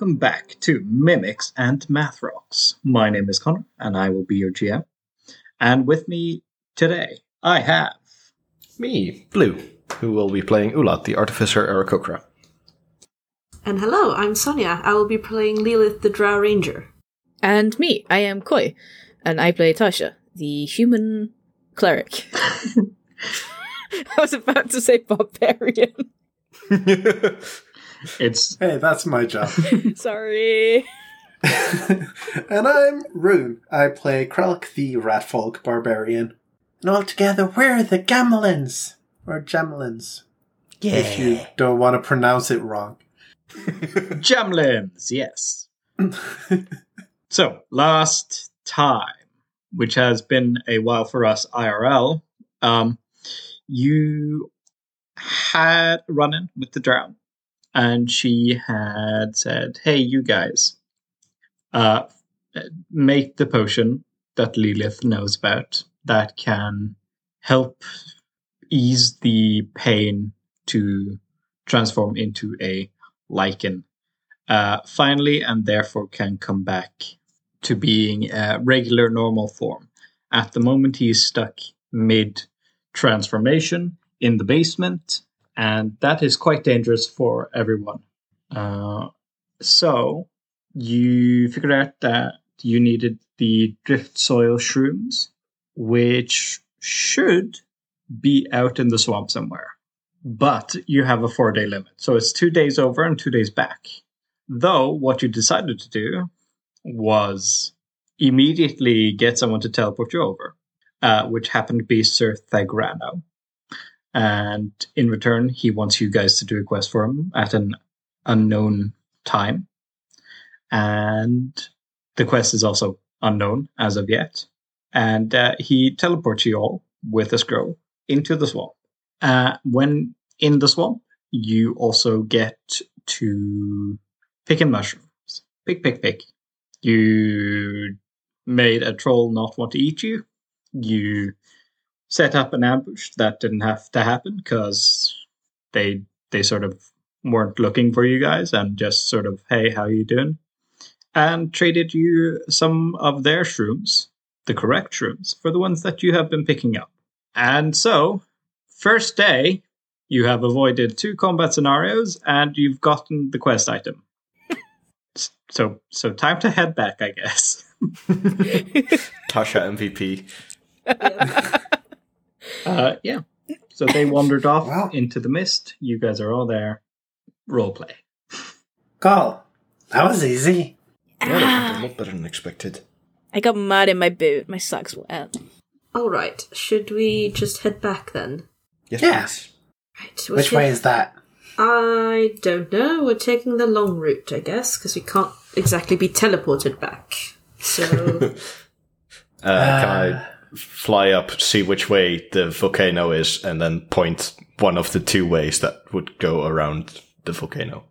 and welcome back to Mimics and Math Rocks. My name is Connor, and I will be your GM. And with me today, I have. Me, Blue, who will be playing Ulat, the Artificer Aarakocra. And hello, I'm Sonia. I will be playing Lilith the Drow Ranger. And me, I am Koi, and I play Tasha, the human cleric. I was about to say barbarian. It's Hey, that's my job. Sorry. and I'm Rune. I play Krelk the Ratfolk Barbarian. And all together, we're the Gamelins. Or Gemelins. If you don't want to pronounce it wrong. Jamlins, yes. so, last time, which has been a while for us IRL, um, you had run in with the drow, and she had said, Hey, you guys, uh, make the potion that Lilith knows about that can help ease the pain to transform into a lycan uh, finally, and therefore can come back to being a regular normal form. At the moment, he is stuck mid transformation in the basement, and that is quite dangerous for everyone. Uh, so, you figured out that you needed the drift soil shrooms, which should be out in the swamp somewhere. But you have a four day limit. So it's two days over and two days back. Though, what you decided to do was immediately get someone to teleport you over, uh, which happened to be Sir Thagrano. And in return, he wants you guys to do a quest for him at an unknown time. And the quest is also unknown as of yet. And uh, he teleports you all with a scroll into the swamp. Uh, when in the swamp, you also get to pick in mushrooms. Pick, pick, pick. You made a troll not want to eat you. You set up an ambush that didn't have to happen because they they sort of weren't looking for you guys and just sort of hey how you doing? and traded you some of their shrooms the correct shrooms for the ones that you have been picking up. And so first day you have avoided two combat scenarios and you've gotten the quest item. So so time to head back i guess. Tasha MVP. uh yeah so they wandered off Wow. into the mist you guys are all there role play Call. That was easy. Yeah, that a lot better than expected. I got mud in my boot. My socks wet. Alright, should we just head back then? Yes, Yeah. please. Right, we're Which ta- way is that? I don't know. We're taking the long route, I guess, because we can't exactly be teleported back. So, Uh, can I fly up, see which way the volcano is, and then point one of the two ways that would go around the volcano?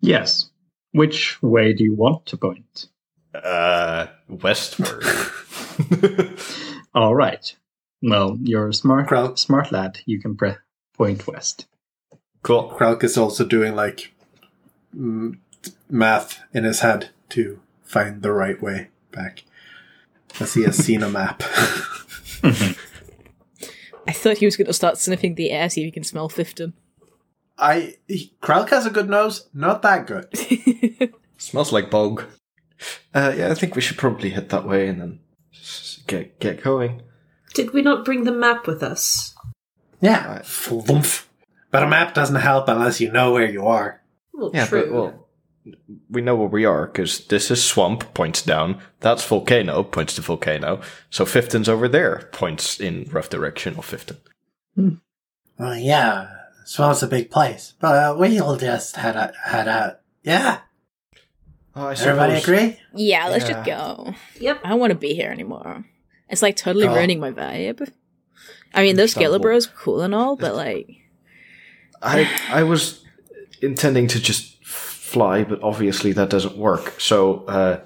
yes which way do you want to point Uh, westward. all right well you're a smart Crow. smart lad you can pre- point west cool. Krelk is also doing like math in his head to find the right way back. As he has seen a map. I thought he was going to start sniffing the air, see if he can smell Fifton. I he, Krelk has a good nose, not that good. Smells like bog. Uh, yeah, I think we should probably head that way and then s- get get going. did we not bring the map with us? Yeah. Flumph. But a map doesn't help unless you know where you are. Well, Yeah, true. but well, we know where we are because this is swamp, points down. That's volcano, points to volcano. So Fifton's over there, points in rough direction of Fifton. Oh yeah, Swamp's a big place, but uh, we'll just head out. Head out. Yeah, Oh, I everybody agree? yeah, let's Yeah. just go. Yep. I don't want to be here anymore. It's like totally Oh. ruining my vibe. I mean, those Understandable. Gilibros are cool and all, but like, I I was intending to just fly, but obviously that doesn't work. So, uh,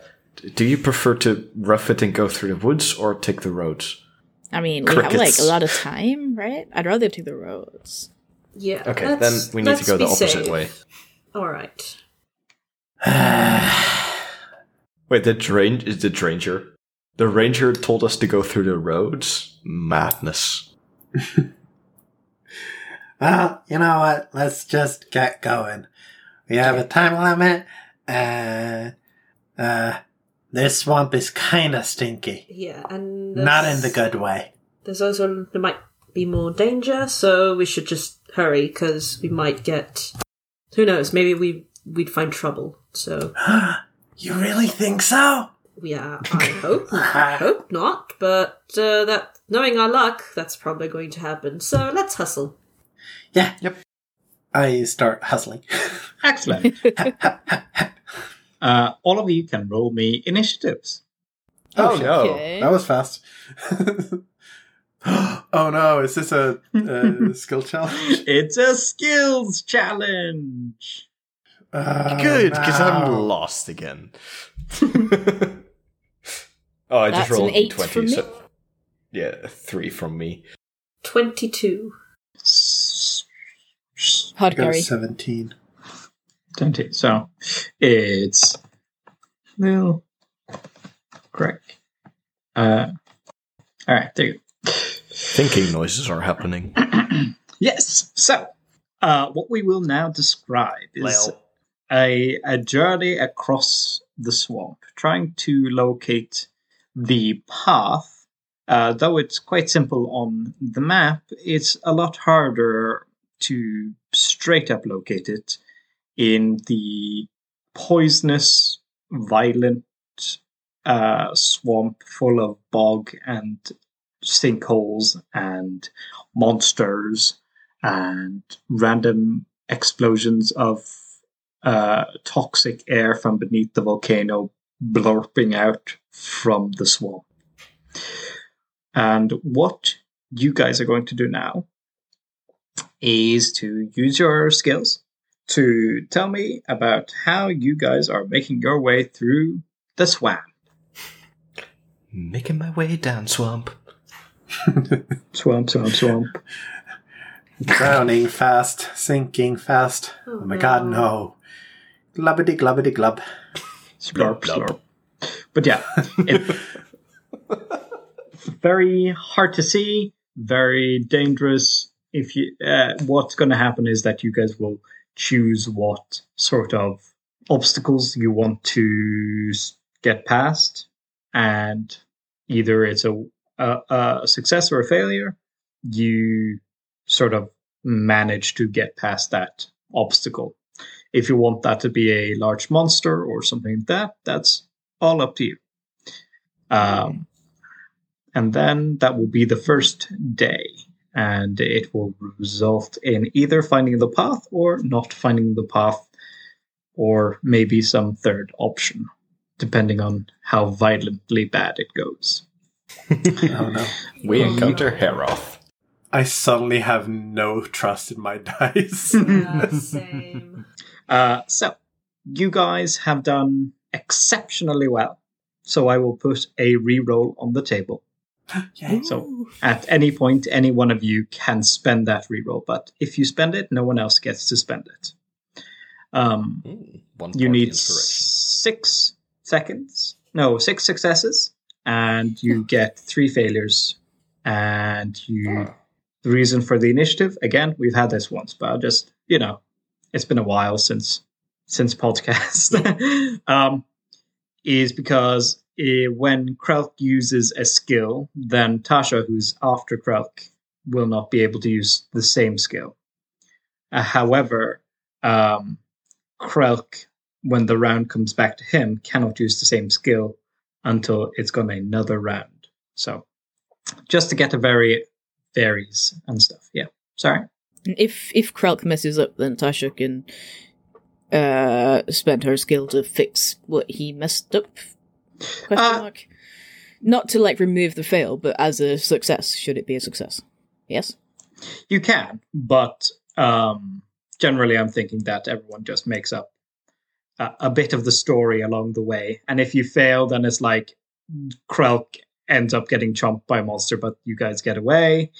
do you prefer to rough it and go through the woods or take the roads? I mean, we have like a lot of time, right? I'd rather take the roads. Yeah. Okay, then we need to go the opposite safe. way. All right. Wait, the drain is the ranger. The ranger told us to go through the roads. Madness. well, you know what? Let's just get going. We have a time limit, and uh, this swamp is kind of stinky. Yeah, and Not in the good way. There's also there might be more danger, so we should just hurry because we might get. Who knows? Maybe we we'd find trouble. So You really think so? yeah, I hope I hope not. But uh, that knowing our luck, that's probably going to happen. So let's hustle. Yeah. Yep. I start hustling. Excellent. uh, all of you can roll me initiatives. Oh, no. Okay. That was fast. oh no, is this a, a skill challenge? It's a skills challenge. Oh, Good, because I'm lost again. oh, I That's just rolled an eight 20. from me. So, yeah, three from me. Twenty-two. Hard I got a carry. 17. 20. So it's Lil Greg. Uh, all right, there you go. Thinking noises are happening. Yes. So, uh, what we will now describe is a, a journey across the swamp, trying to locate the path. Uh, though it's quite simple on the map, it's a lot harder to straight up locate it in the poisonous, violent uh, swamp full of bog and sinkholes and monsters and random explosions of uh, toxic air from beneath the volcano blurping out from the swamp. And what you guys are going to do now is to use your skills to tell me about how you guys are making your way through the swamp. Making my way down swamp. Swamp, swamp, swamp. Drowning fast, sinking fast. Oh, my god, no. Glubbity glubbity glub. Slurp, Blub, blub. slurp. But yeah, it, very hard to see, very dangerous. If you, uh, what's going to happen is that you guys will choose what sort of obstacles you want to get past, and either it's a, a, a success or a failure. You sort of manage to get past that obstacle. If you want that to be a large monster or something like that, that's all up to you. Um, and then that will be the first day, and it will result in either finding the path or not finding the path, or maybe some third option, depending on how violently bad it goes. Oh no. We encounter Heroth. I suddenly have no trust in my dice. Yeah, same. Uh, so, you guys have done exceptionally well. So, I will put a reroll on the table. Yay. So, at any point, any one of you can spend that reroll, but if you spend it, no one else gets to spend it. Um, One you need six seconds, no, six successes, and you get three failures. And you, the reason for the initiative, again, we've had this once, but I'll just, you know, it's been a while since since podcast, um, is because when Krelk uses a skill, then Tasha, who's after Krelk, will not be able to use the same skill. Uh, however, um, Krelk, when the round comes back to him, cannot use the same skill until it's gone another round. So, just to get a very varies and stuff. Yeah. Sorry. If if Krelk messes up, then Tasha can uh, spend her skill to fix what he messed up. Question Uh, mark. Not to like remove the fail, but as a success, should it be a success? Yes. You can, but um, generally, I'm thinking that everyone just makes up a, a bit of the story along the way. And if you fail, then it's like Krelk ends up getting chomped by a monster, but you guys get away.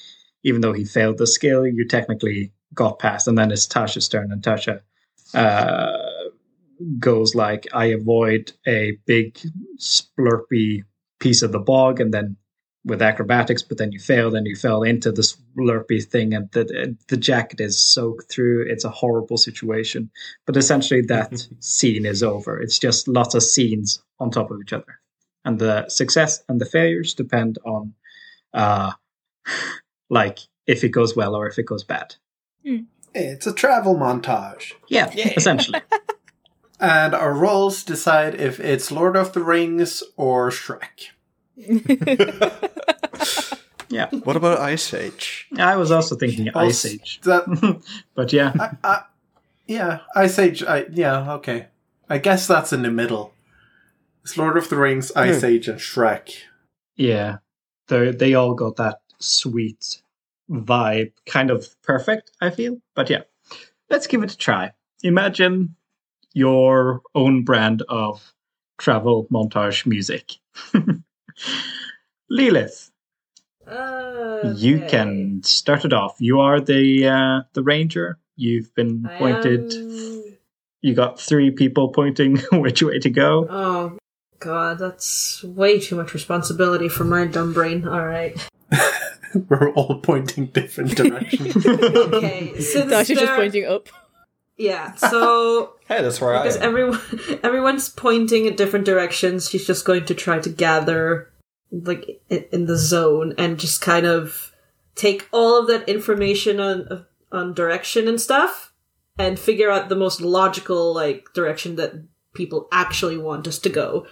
Even though he failed the skill, you technically got past. And then it's Tasha's turn, and Tasha uh, goes like I avoid a big splurpy piece of the bog and then with acrobatics, but then you fail, then you fell into this slurpy thing, and the the jacket is soaked through. It's a horrible situation, but essentially that scene is over. It's just lots of scenes on top of each other, and the success and the failures depend on, uh, like if it goes well or if it goes bad. It's a travel montage. Yeah, essentially. And our roles decide if it's Lord of the Rings or Shrek. Yeah, What about Ice Age? I was also thinking Ice Age, That, but yeah, I, I, yeah, Ice Age. I, yeah, okay. I guess that's in the middle. It's Lord of the Rings, hmm. Ice Age, and Shrek. Yeah, they they all got that sweet vibe, kind of perfect. I feel, but yeah, let's give it a try. Imagine your own brand of travel montage music. Lilith, you Okay. can start it off. You are the uh, the ranger. You've been I pointed. am- You got three people pointing which way to go. Oh god, that's way too much responsibility for my dumb brain. All right. We're all pointing different directions. Okay. Since Tasha's just pointing up. Yeah. So Hey, that's where because I am. everyone everyone's pointing in different directions, she's just going to try to gather like i- in the zone and just kind of take all of that information on on direction and stuff and figure out the most logical like direction that people actually want us to go.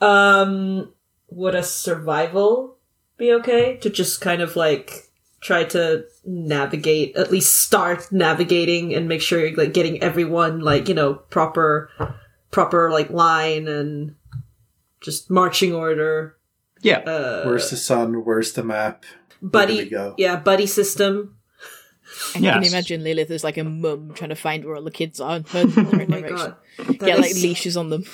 Um would a survival be okay to just kind of like try to navigate at least start navigating and make sure you're like getting everyone like you know proper proper like line and just marching order Yeah, uh Where's the sun? Where's the map? buddy Where do we go? yeah buddy system I can imagine Lilith is like a mum trying to find where all the kids are and point in the right oh my direction. god Get That like leashes on them.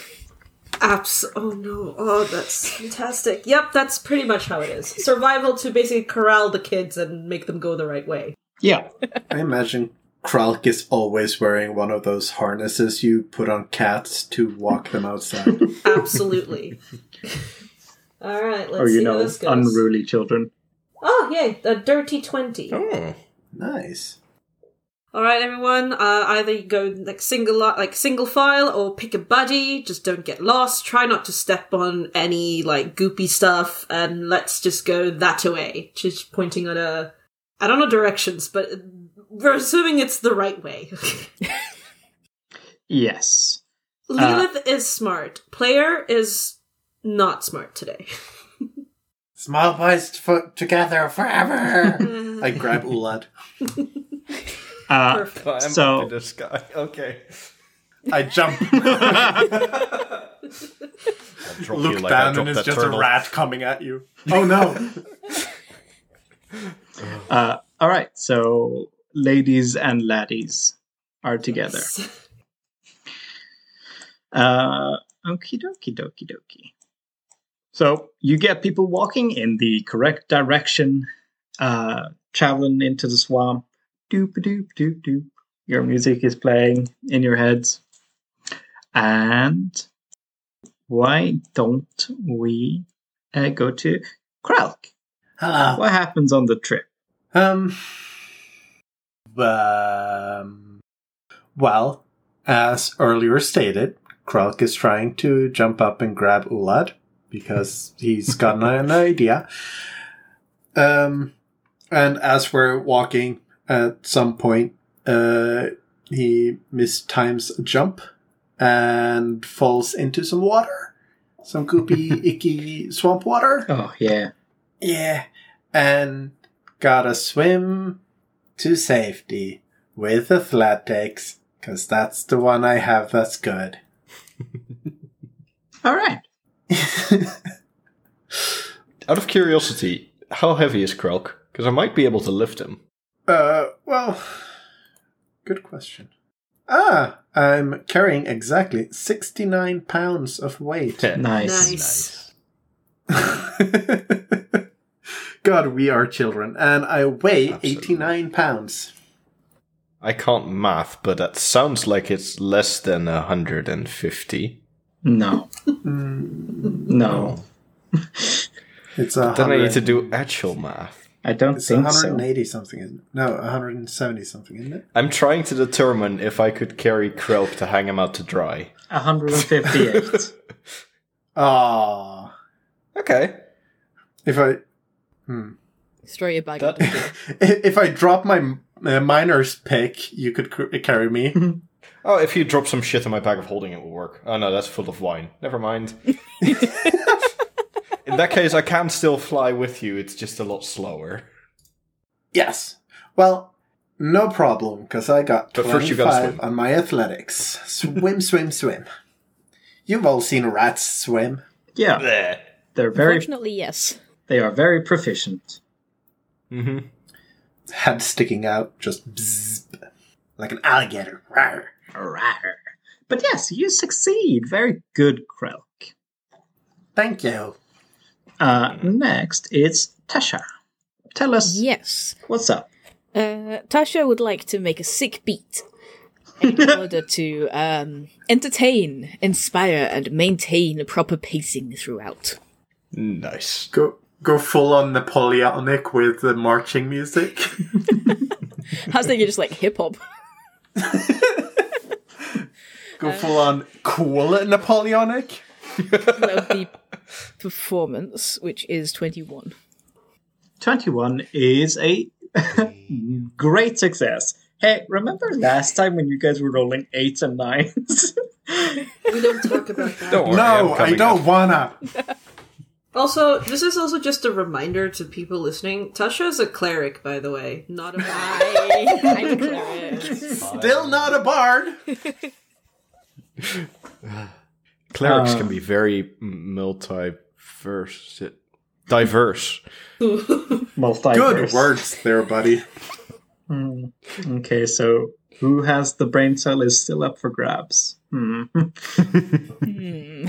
Abs oh no oh that's fantastic yep that's pretty much how it is survival to basically corral the kids and make them go the right way yeah. I imagine Kralk is always wearing one of those harnesses you put on cats to walk them outside. absolutely all right let's or you see how know, this goes unruly children. oh yay a dirty 20 Oh. nice. All right, everyone. Uh, either you go like single, like single file, or pick a buddy. Just don't get lost. Try not to step on any like goopy stuff, and let's just go that way. Just pointing at a, I don't know directions, but we're assuming it's the right way. Yes. Lilith is smart. Player is not smart today. Small boys foot together forever. I grab Ulad. Uh, Perfect. I am So- in the. Okay. I jump, Drop look you like down, and it's just turtle. a rat coming at you. Oh no! uh, all right. So, ladies and laddies are together. Uh, okie dokie dokie dokie. So you get people walking in the correct direction, uh, traveling into the swamp. Doop doop doop doop. Your music is playing in your heads, and why don't we uh, go to Kralk? Hello. What happens on the trip? Um. Um. Well, as earlier stated, Kralk is trying to jump up and grab Ulad because he's got an idea. Um, and as we're walking, at some point, uh, he mistimes a jump and falls into some water, some goopy, icky swamp water. Oh yeah, Yeah, and gotta swim to safety with athletics, because that's the one I have that's good. all right. Out of curiosity, how heavy is Krelk? Because I might be able to lift him. Uh, well, good question. Ah, I'm carrying exactly 69 pounds of weight. Nice. Nice. God, we are children, and I weigh Absolutely. 89 pounds. I can't math, but that sounds like it's less than 150. No. Mm, No. It's a Then I need to do actual math. I don't It's think so. 180 something, isn't it? No, 170 something, isn't it? I'm trying to determine if I could carry Krelk to hang him out to dry. 158. Ah, Okay. if I hmm. Destroy your bag. That- if I drop my uh, miner's pick, you could c- carry me. Oh, if you drop some shit in my bag of holding, it will work. Oh no, that's full of wine. Never mind. In that case, I can still fly with you. It's just a lot slower. yes. Well, no problem, because I got But 25 first you gotta swim. on my athletics. Swim, swim, swim. You've all seen rats swim. yeah, Bleh. they're very Unfortunately, yes. they are very proficient. Mm-hmm. Head sticking out, just bzzz, like an alligator. Rawr. Rawr. But yes, you succeed. Very good, Krelk. Thank you. Uh, next, it's Tasha. Tell us Yes. what's up. Uh, Tasha would like to make a sick beat in order to um, entertain, inspire, and maintain a proper pacing throughout. Nice. Go go full on Napoleonic with the marching music. I was thinking just like hip hop. Go full on cool Napoleonic. That would be performance, which is 21. 21 is a great success. Hey, remember last time when you guys were rolling eights and nines? We don't talk about that. Don't worry. no, I'm I coming don't up. wanna. Also, this is also just a reminder to people listening. Tasha is a cleric, by the way, not a I, I declare it. Still not a bard. Clerics Uh, can be very multiverse, diverse. Multiverse. Good words there, buddy. Hmm. Okay, so who has the brain cell is still up for grabs. Hmm. Hmm.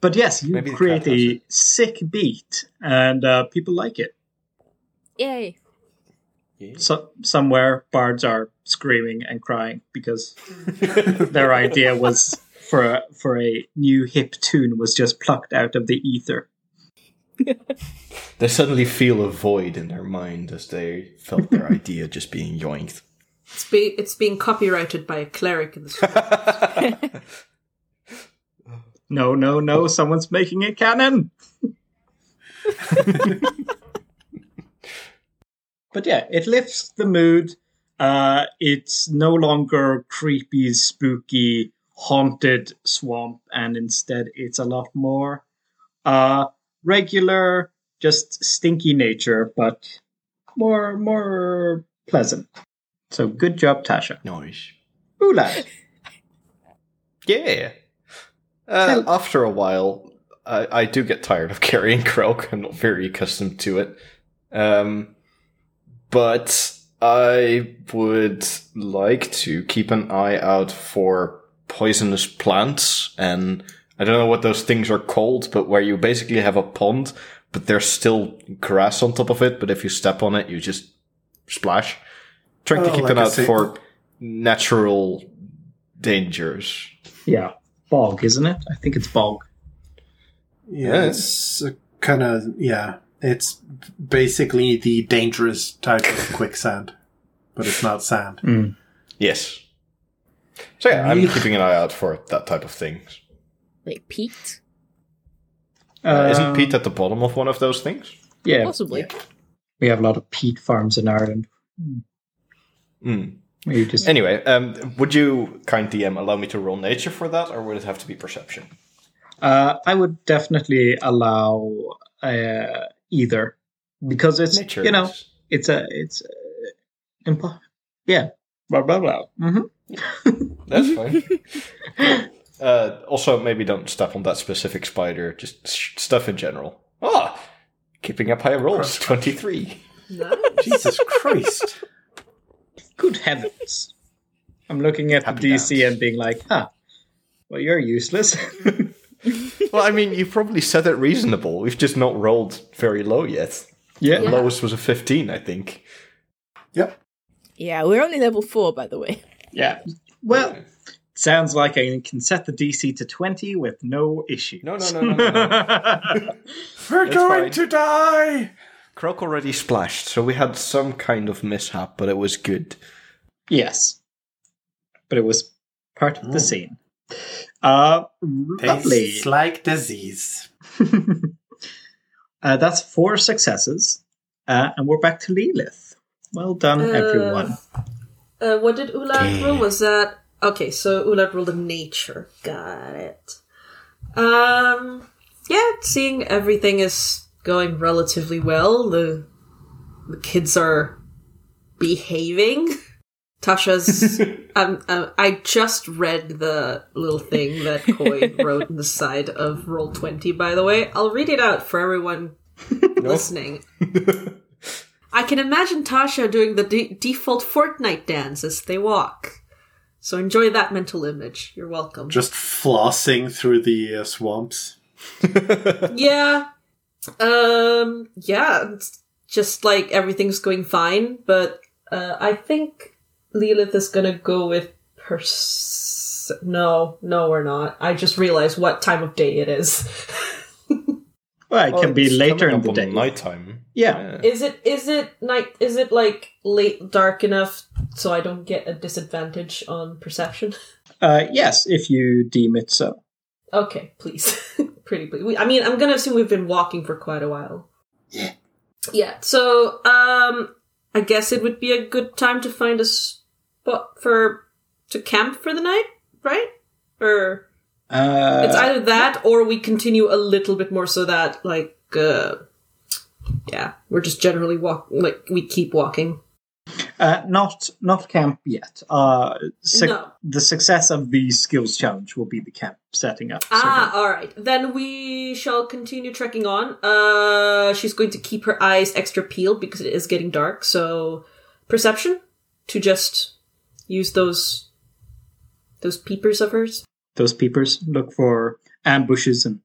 But yes, you Maybe create a sick beat, and uh, people like it. Yay. So somewhere, bards are screaming and crying because their idea was for a, for a new hip tune was just plucked out of the ether. They suddenly feel a void in their mind as they felt their idea just being yoinked. It's, be- it's being copyrighted by a cleric in the story. No, no, no! Someone's making it canon. but yeah, it lifts the mood. Uh, it's no longer creepy, spooky, haunted swamp, and instead it's a lot more uh, regular, just stinky nature, but more more pleasant. So good job, Tasha. Nice. Ooh, lad. Yeah. Uh, after a while, I, I do get tired of carrying Croak. I'm not very accustomed to it. Um, but I would like to keep an eye out for poisonous plants. And I don't know what those things are called, but where you basically have a pond, but there's still grass on top of it. But if you step on it, you just splash. Trying to Oh, keep like an out for natural dangers. Yeah, bog, isn't it? I think it's bog. Yeah, Yeah. it's kind of yeah. It's basically the dangerous type of quicksand, but it's not sand. Hmm. Yes. So yeah, I'm keeping an eye out for that type of things. Like peat? Uh, isn't Um, peat at the bottom of one of those things? Yeah, Possibly. we have a lot of peat farms in Ireland. Hmm. Where you just Anyway, um, would you, kind DM, allow me to roll nature for that, or would it have to be perception? Uh, I would definitely allow uh, either because it's Nature. you know is- it's a it's uh, impo- yeah blah blah blah. hmm That's fine. uh, also, maybe don't step on that specific spider, just sh- stuff in general. Ah! Keeping up high rolls, 23. Nice. Jesus Christ! Good heavens! I'm looking at Happy the DC dance. and being like, huh. Well, you're useless. Well, I mean, you probably said it reasonable. We've just not rolled very low yet. yeah. The lowest was a 15, I think. Yep. Yeah, we're only level four, by the way. Yeah. Well, sounds like I can set the DC to 20 with no issue. No, no, no, no, no, no. We're That's going fine. to die! Croak already splashed, so we had some kind of mishap, but it was good. yes. But it was part of the scene. Uh, lovely. Tastes like disease. uh, that's four successes. Uh, and we're back to Lilith. Well done, Uh, everyone. Uh, what did Ulat roll? Was that okay? So Ulat rolled a nature. Got it. Um, yeah, seeing everything is going relatively well. The the kids are behaving. Tasha's. um, um, I just read the little thing that Koi wrote on the side of Roll Twenty. By the way, I'll read it out for everyone listening. I can imagine Tasha doing the de- default Fortnite dance as they walk. So enjoy that mental image. You're welcome. Just flossing through the uh, swamps. yeah. Um yeah, it's just like everything's going fine, but uh I think Lilith is going to go with pers- No, no we're not. I just realized what time of day it is. Well, it can Oh, be later in the day. Nighttime. Yeah. is it is it night is it like late dark enough so I don't get a disadvantage on perception? Uh, yes, if you deem it so. Okay, please. Pretty please. We, I mean, I'm gonna assume we've been walking for quite a while. Yeah. Yeah. So, um, I guess it would be a good time to find a spot for to camp for the night, right? Or Uh, it's either that or we continue a little bit more so that like, uh, yeah, we're just generally walk like we keep walking. Uh, not not camp yet. Uh, suc- No. The success of the skills challenge will be the camp setting up. Ah, don't- all right. Then we shall continue trekking on. Uh, she's going to keep her eyes extra peeled because it is getting dark. So, perception to just use those those peepers of hers. Those peepers look for ambushes and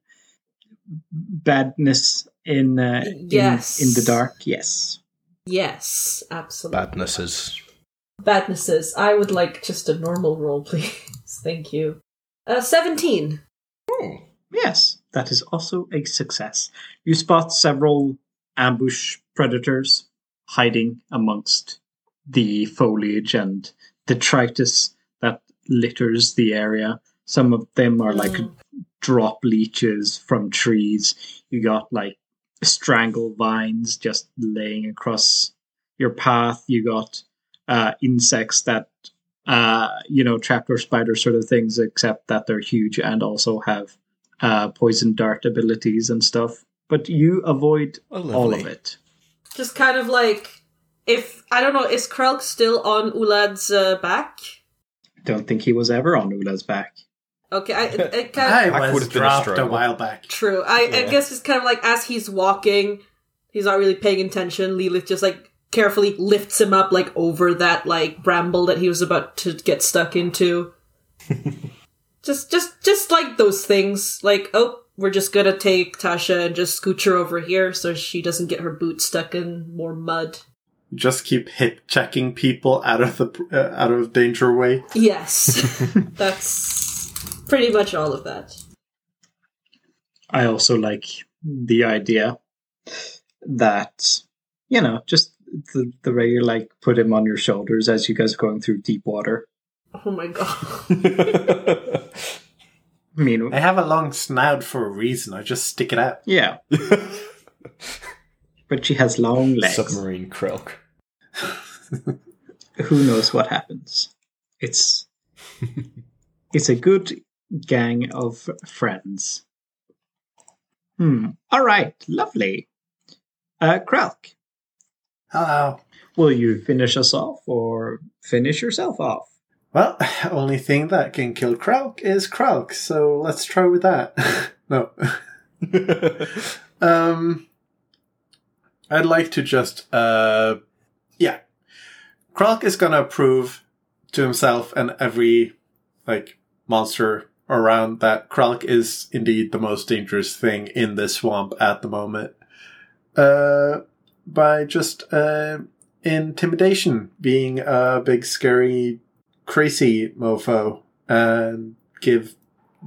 badness in uh, in- Yes. in, the dark. Yes. Yes, absolutely. Badnesses. Badnesses. I would like just a normal roll, please. Thank you. Uh, seventeen. Oh. Yes, that is also a success. You spot several ambush predators hiding amongst the foliage and detritus that litters the area. Some of them are like Mm. drop leeches from trees. You got like strangle vines just laying across your path. You got uh, insects that, uh, you know, trapdoor spider sort of things, except that they're huge and also have uh, poison dart abilities and stuff. But you avoid Oh, all of it. Just kind of like if I don't know, is Krelk still on Ulad's uh, back? Don't think he was ever on Ula's back. Okay, I, it, it kind I of, Back was would've been a dropped a struggle. while back. True. I, I guess it's kind of like as he's walking, he's not really paying attention. Lilith just like carefully lifts him up like over that like bramble that he was about to get stuck into. just just just like those things. Like, oh, we're just gonna take Tasha and just scooch her over here so she doesn't get her boot stuck in more mud. Just keep hip checking people out of the uh, out of danger way. Yes. That's pretty much all of that. I also like the idea that, you know, just the, the way you like put him on your shoulders as you guys are going through deep water. Oh my god. I mean, I have a long snout for a reason. I just stick it out. yeah. but she has long legs. Submarine Krelk. who knows what happens. It's it's a good gang of friends. Hmm. All right. Lovely. Uh, Krelk, Hello. will you finish us off or finish yourself off? Well, only thing that can kill Kralk is Kralk, so let's try with that. no. um I'd like to just uh yeah. Kralk is gonna prove to himself and every like monster around that Kralk is indeed the most dangerous thing in this swamp at the moment. Uh by just uh intimidation, being a big, scary, crazy mofo, and give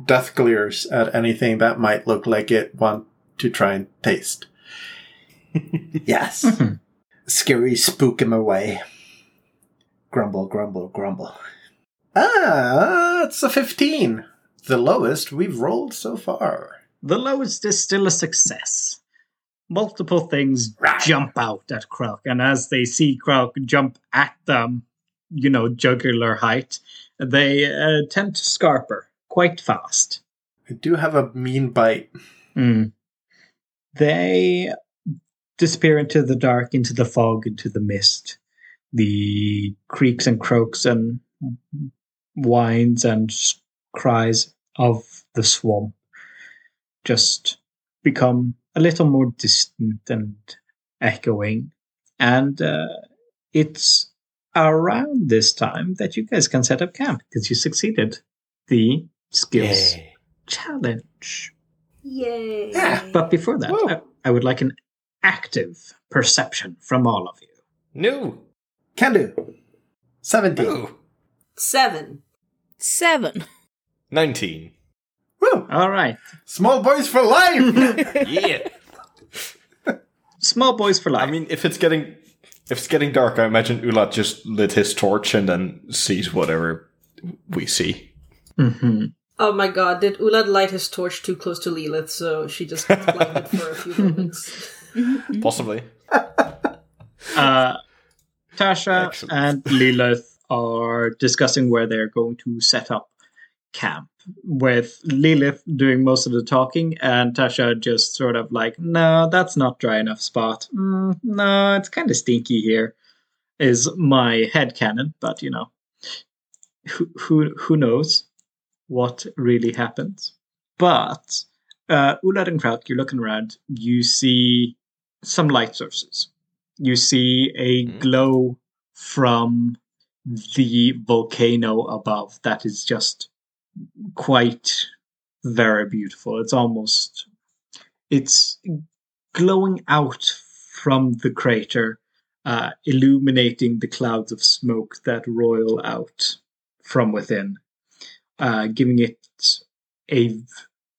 death glares at anything that might look like it want to try and taste. yes. Scary spook him away. Grumble, grumble, grumble. Ah, it's a 15. The lowest we've rolled so far. The lowest is still a success. Multiple things jump out at Krelk, and as they see Krelk jump at them, you know, jugular height, they uh, tend to scarper quite fast. I do have a mean bite. Mm. They disappear into the dark, into the fog, into the mist. The creaks and croaks and whines and cries of the swamp just become a little more distant and echoing. And uh, it's around this time that you guys can set up camp because you succeeded the skills Yay. challenge. Yay! But before that, I, I would like an active perception from all of you. No. Can do. 17. No. Seven. Seven. 19. Woo! All right. Small boys for life! Yeah. Small boys for life. I mean, if it's getting if it's getting dark, I imagine Ulat just lit his torch and then sees whatever we see. hmm Oh my god, did Ulad light his torch too close to Lilith, so she just gets blinded for a few moments? Possibly. Uh, Tasha Excellent. and Lilith are discussing where they're going to set up camp, with Lilith doing most of the talking and Tasha just sort of like, no, that's not dry enough spot. Mm, no, it's kind of stinky here, is my head canon, but you know, who, who, who knows what really happens. But uh, Ulad and Kraut, you're looking around, you see some light sources. You see a Hmm. glow from the volcano above that is just quite very beautiful. It's almost it's glowing out from the crater, uh, illuminating the clouds of smoke that roil out from within, uh, giving it a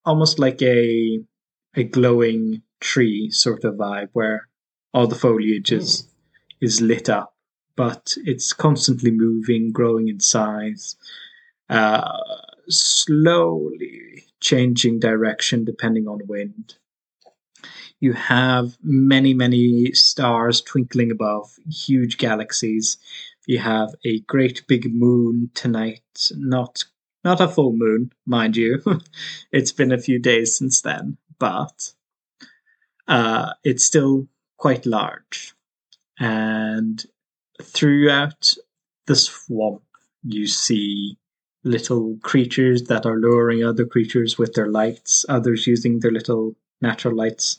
almost like a a glowing tree sort of vibe where all the foliage is is lit up, but it's constantly moving, growing in size, uh, slowly changing direction depending on wind. You have many, many stars twinkling above, huge galaxies. You have a great big moon tonight, not not a full moon, mind you. it's been a few days since then, but uh, it's still quite large. And throughout the swamp, you see little creatures that are luring other creatures with their lights, others using their little natural lights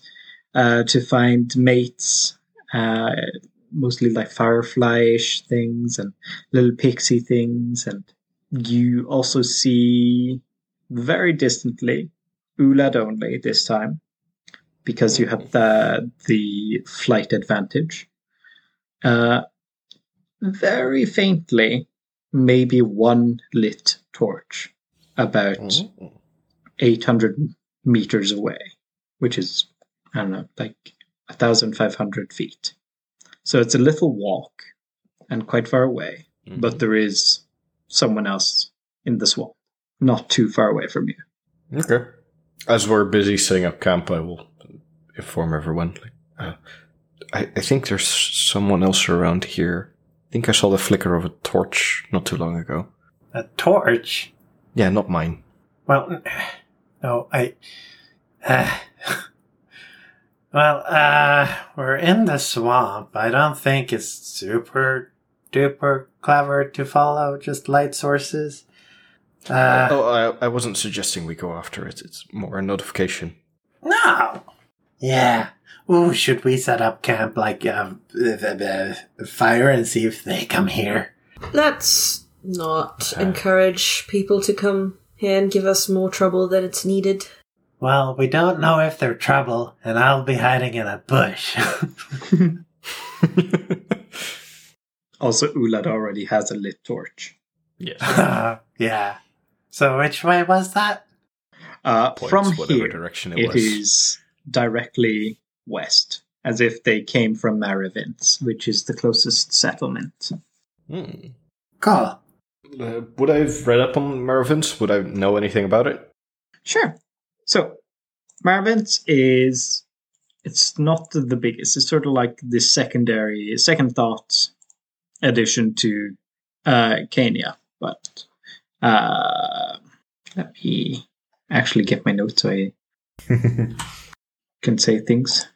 uh, to find mates, uh, mostly like firefly-ish things and little pixie things. And you also see very distantly, Ulad only this time, because you have the the flight advantage. Uh, very faintly, maybe one lit torch about 800 meters away, which is, I don't know, like 1,500 feet. So it's a little walk and quite far away, but there is someone else in the swamp, not too far away from you. Okay. As we're busy setting up camp, I will inform everyone. Uh, I, I think there's someone else around here. I think I saw the flicker of a torch not too long ago. A torch? Yeah, not mine. Well, no, I. Uh, well, uh, we're in the swamp. I don't think it's super duper clever to follow just light sources. Uh, oh, I, I wasn't suggesting we go after it. It's more a notification. no! Yeah. Ooh, should we set up camp like uh, uh, uh, fire and see if they come here? Let's not encourage people to come here and give us more trouble than it's needed. Well, we don't know if they're trouble, and I'll be hiding in a bush. Also, Ulad already has a lit torch. Yes. yeah. So which way was that? Uh, Points, from whatever here, direction it, it was. is directly west, as if they came from Maravins, which is the closest settlement. Hmm. Cool. Uh, would I have read up on Maravins? Would I know anything about it? Sure. So, Maravins is it's not the biggest. It's sort of like the secondary, second thought addition to uh, Kenya. But uh, let me actually get my notes so I can say things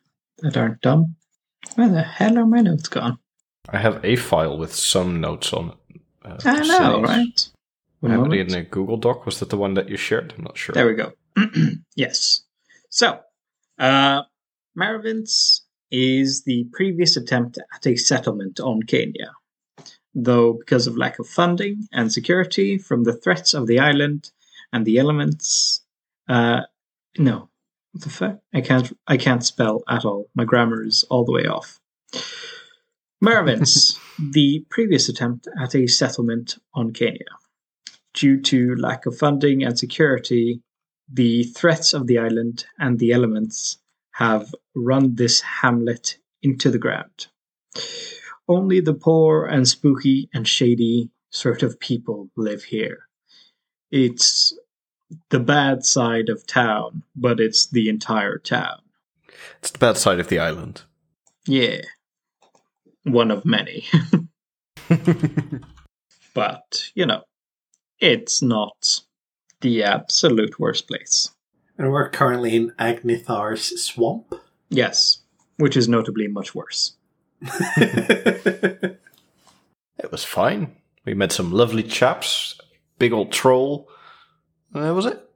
that aren't dumb. Where the hell are my notes gone? I have a file with some notes on it. Uh, I know, cities. right? I One have it in a Google Doc. Was that the one that you shared? I'm not sure. There we go. yes. So, uh, Maravins is the previous attempt at a settlement on Kenya. Though, because of lack of funding and security from the threats of the island and the elements, uh, no, what the fuck? I can't. I can't spell at all. My grammar is all the way off. Maravins, the previous attempt at a settlement on Kenya. Due to lack of funding and security, the threats of the island and the elements have run this hamlet into the ground. Only the poor and spooky and shady sort of people live here. It's the bad side of town, but it's the entire town. It's the bad side of the island. Yeah. One of many. but, you know, it's not the absolute worst place. And we're currently in Agnithar's swamp. Yes, which is notably much worse. It was fine. We met some lovely chaps. Big old troll. And that was it.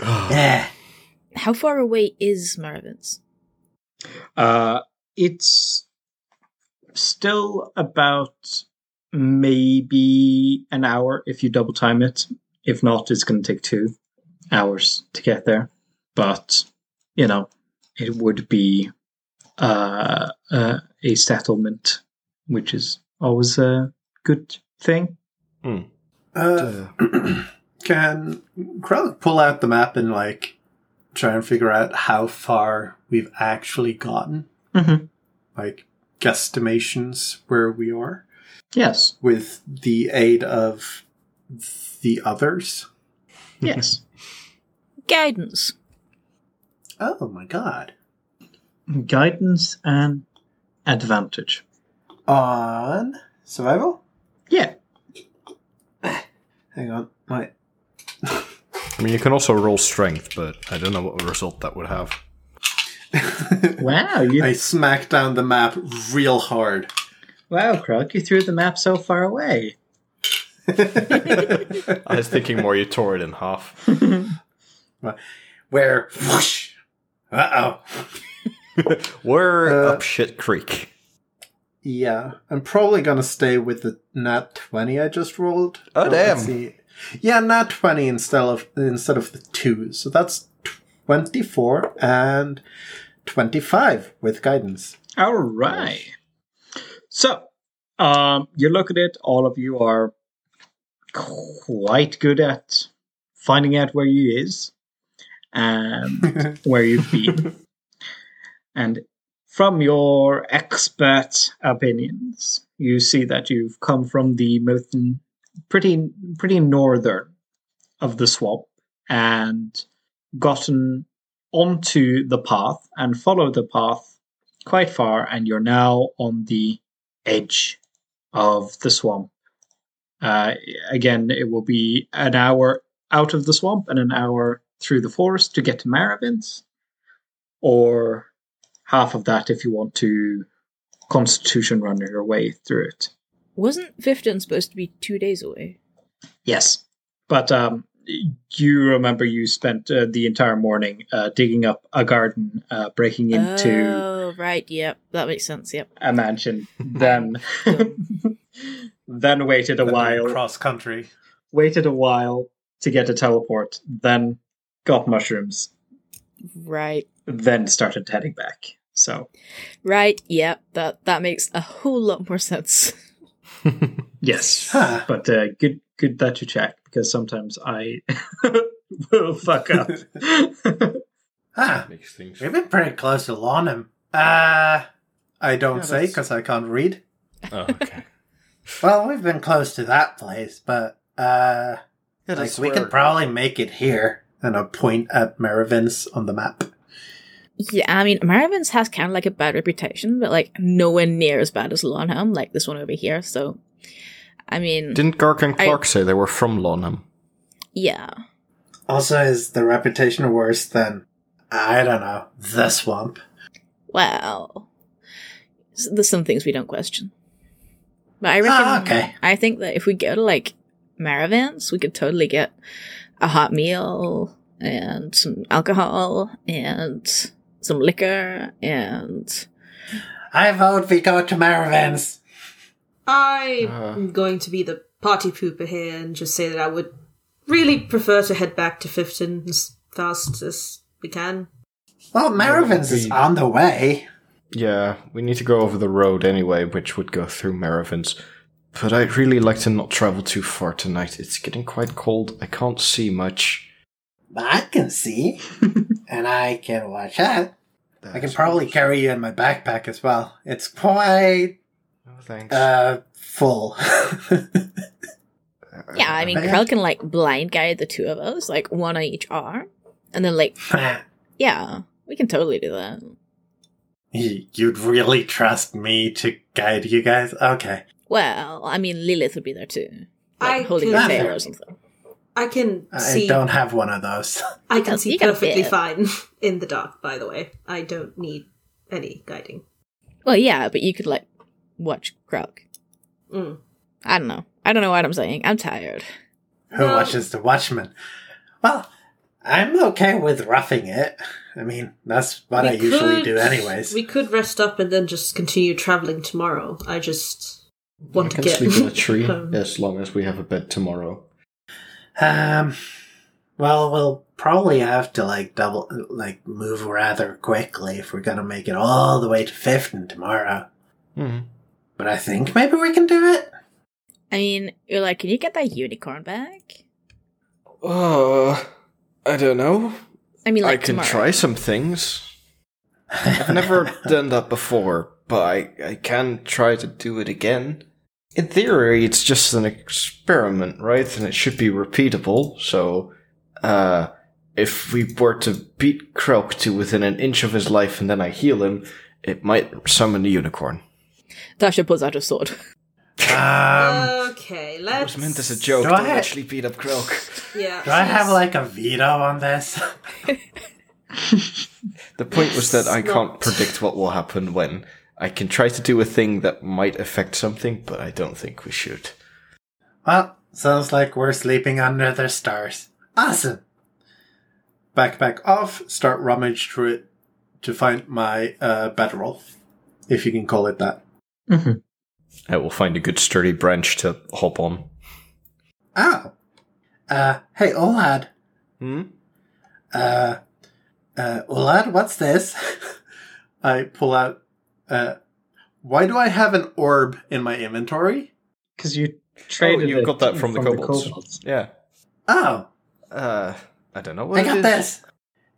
yeah. How far away is Maravins? Uh, it's still about maybe an hour if you double time it. If not, it's going to take two hours to get there. But, you know, it would be uh, uh, a settlement, which is always a good thing. Uh, Uh, can Krellick pull out the map and like try and figure out how far we've actually gotten? Mm-hmm. Like guesstimations where we are Yes, with the aid of the others. yes. Guidance. Oh my god. Guidance and advantage. On survival? Yeah. Hang on. My I mean, you can also roll strength, but I don't know what result that would have. Wow, you I smacked down the map real hard. wow, Krug, you threw the map so far away. I was thinking more you tore it in half. Where whoosh. Uh oh. We're Uh, up shit creek. Yeah, I'm probably gonna stay with the nat twenty I just rolled. Oh, let's damn. see. Yeah, nat twenty instead of instead of the two, so that's twenty four and twenty five with guidance. All right. So, um, you look at it. All of you are quite good at finding out where you is and where you've been. and from your expert opinions, you see that you've come from the pretty pretty northern of the swamp, and gotten onto the path and followed the path quite far, and you're now on the edge of the swamp. Uh, again, it will be an hour out of the swamp and an hour through the forest to get to Maravins, or half of that if you want to Constitution run your way through it. Wasn't Fifton supposed to be two days away? Yes, but um, you remember you spent uh, the entire morning uh, digging up a garden, uh, breaking into Oh, right. Yep. That makes sense. Yep. a mansion, then then waited a while, Cross country. waited a while to get a teleport, then got mushrooms, Right. then started heading back. So Right, yeah, that that makes a whole lot more sense. yes, Huh. but uh, good good that you checked because sometimes I will fuck up. Huh. Makes things. We've been pretty close to Lonham. Uh, I don't Yeah, say because I can't read. Oh, okay. Well, we've been close to that place, but uh, Yeah, like we where- could probably make it here. And I point at Maravins on the map. Yeah, I mean, Maravins has kind of like a bad reputation, but like nowhere near as bad as Lonham, like this one over here. So, I mean, Didn't Gark and I- Clark say they were from Lonham? yeah, Also, is the reputation worse than I don't know the swamp? well, there's some things we don't question. But I reckon, Ah, okay. I think that if we go to like Maravins, we could totally get a hot meal and some alcohol and some liquor and I vote we go to Maravins. I'm Uh. going to be the party pooper here and just say that I would really prefer to head back to Fifton as fast as we can. Well, Maravins is on the way. Yeah, we need to go over the road anyway, which would go through Maravins. But I'd really like to not travel too far tonight. It's getting quite cold. I can't see much. I can see, and I can watch out. I can That's- probably carry you in my backpack as well. It's quite Oh, thanks. uh full. yeah, I mean, Okay. Krell can like blind guide the two of us, like one on each arm, and then like yeah, we can totally do that. You'd really trust me to guide you guys? Okay. Well, I mean, Lilith would be there too, I like holding can- your tail or something. I can I see. don't have one of those. I can see perfectly fine in the dark. By the way, I don't need any guiding. Well, yeah, but you could like watch Krell. Mm. I don't know. I don't know what I'm saying. I'm tired. Who No. watches the Watchmen? Well, I'm okay with roughing it. I mean, that's what We I usually do anyways. We could rest up and then just continue traveling tomorrow. I just want I to can get sleep in a tree home. as long as we have a bed tomorrow. Um, well, we'll probably have to like double, like move rather quickly if we're gonna make it all the way to Fifton tomorrow. hmm But I think maybe we can do it. I mean, you're like, can you get that unicorn back? Uh, I don't know. I mean, like I can tomorrow. try some things. I've never done that before, but I, I can try to do it again. In theory, it's just an experiment, right? And it should be repeatable. So, uh, if we were to beat Krelk to within an inch of his life and then I heal him, it might summon a unicorn. Tasha pulls out a sword. Um, okay, It let's. was meant as a joke. Do Don't I- actually beat up Krelk. Yeah. do I have like a veto on this? The point was that I can't not- predict what will happen when. I can try to do a thing that might affect something, but I don't think we should. well, sounds like we're sleeping under the stars. Awesome. Backpack off. Start rummage through it to find my uh, bedroll, if you can call it that. Mhm. I will find a good sturdy branch to hop on. Oh. Uh, hey, Olad. Hmm? Uh, uh, Olad, what's this? I pull out, uh, why do I have an orb in my inventory? Because you traded. Oh, you got that from, the kobolds. kobolds. Oh, Yeah. Uh, I don't know what I it got is. this.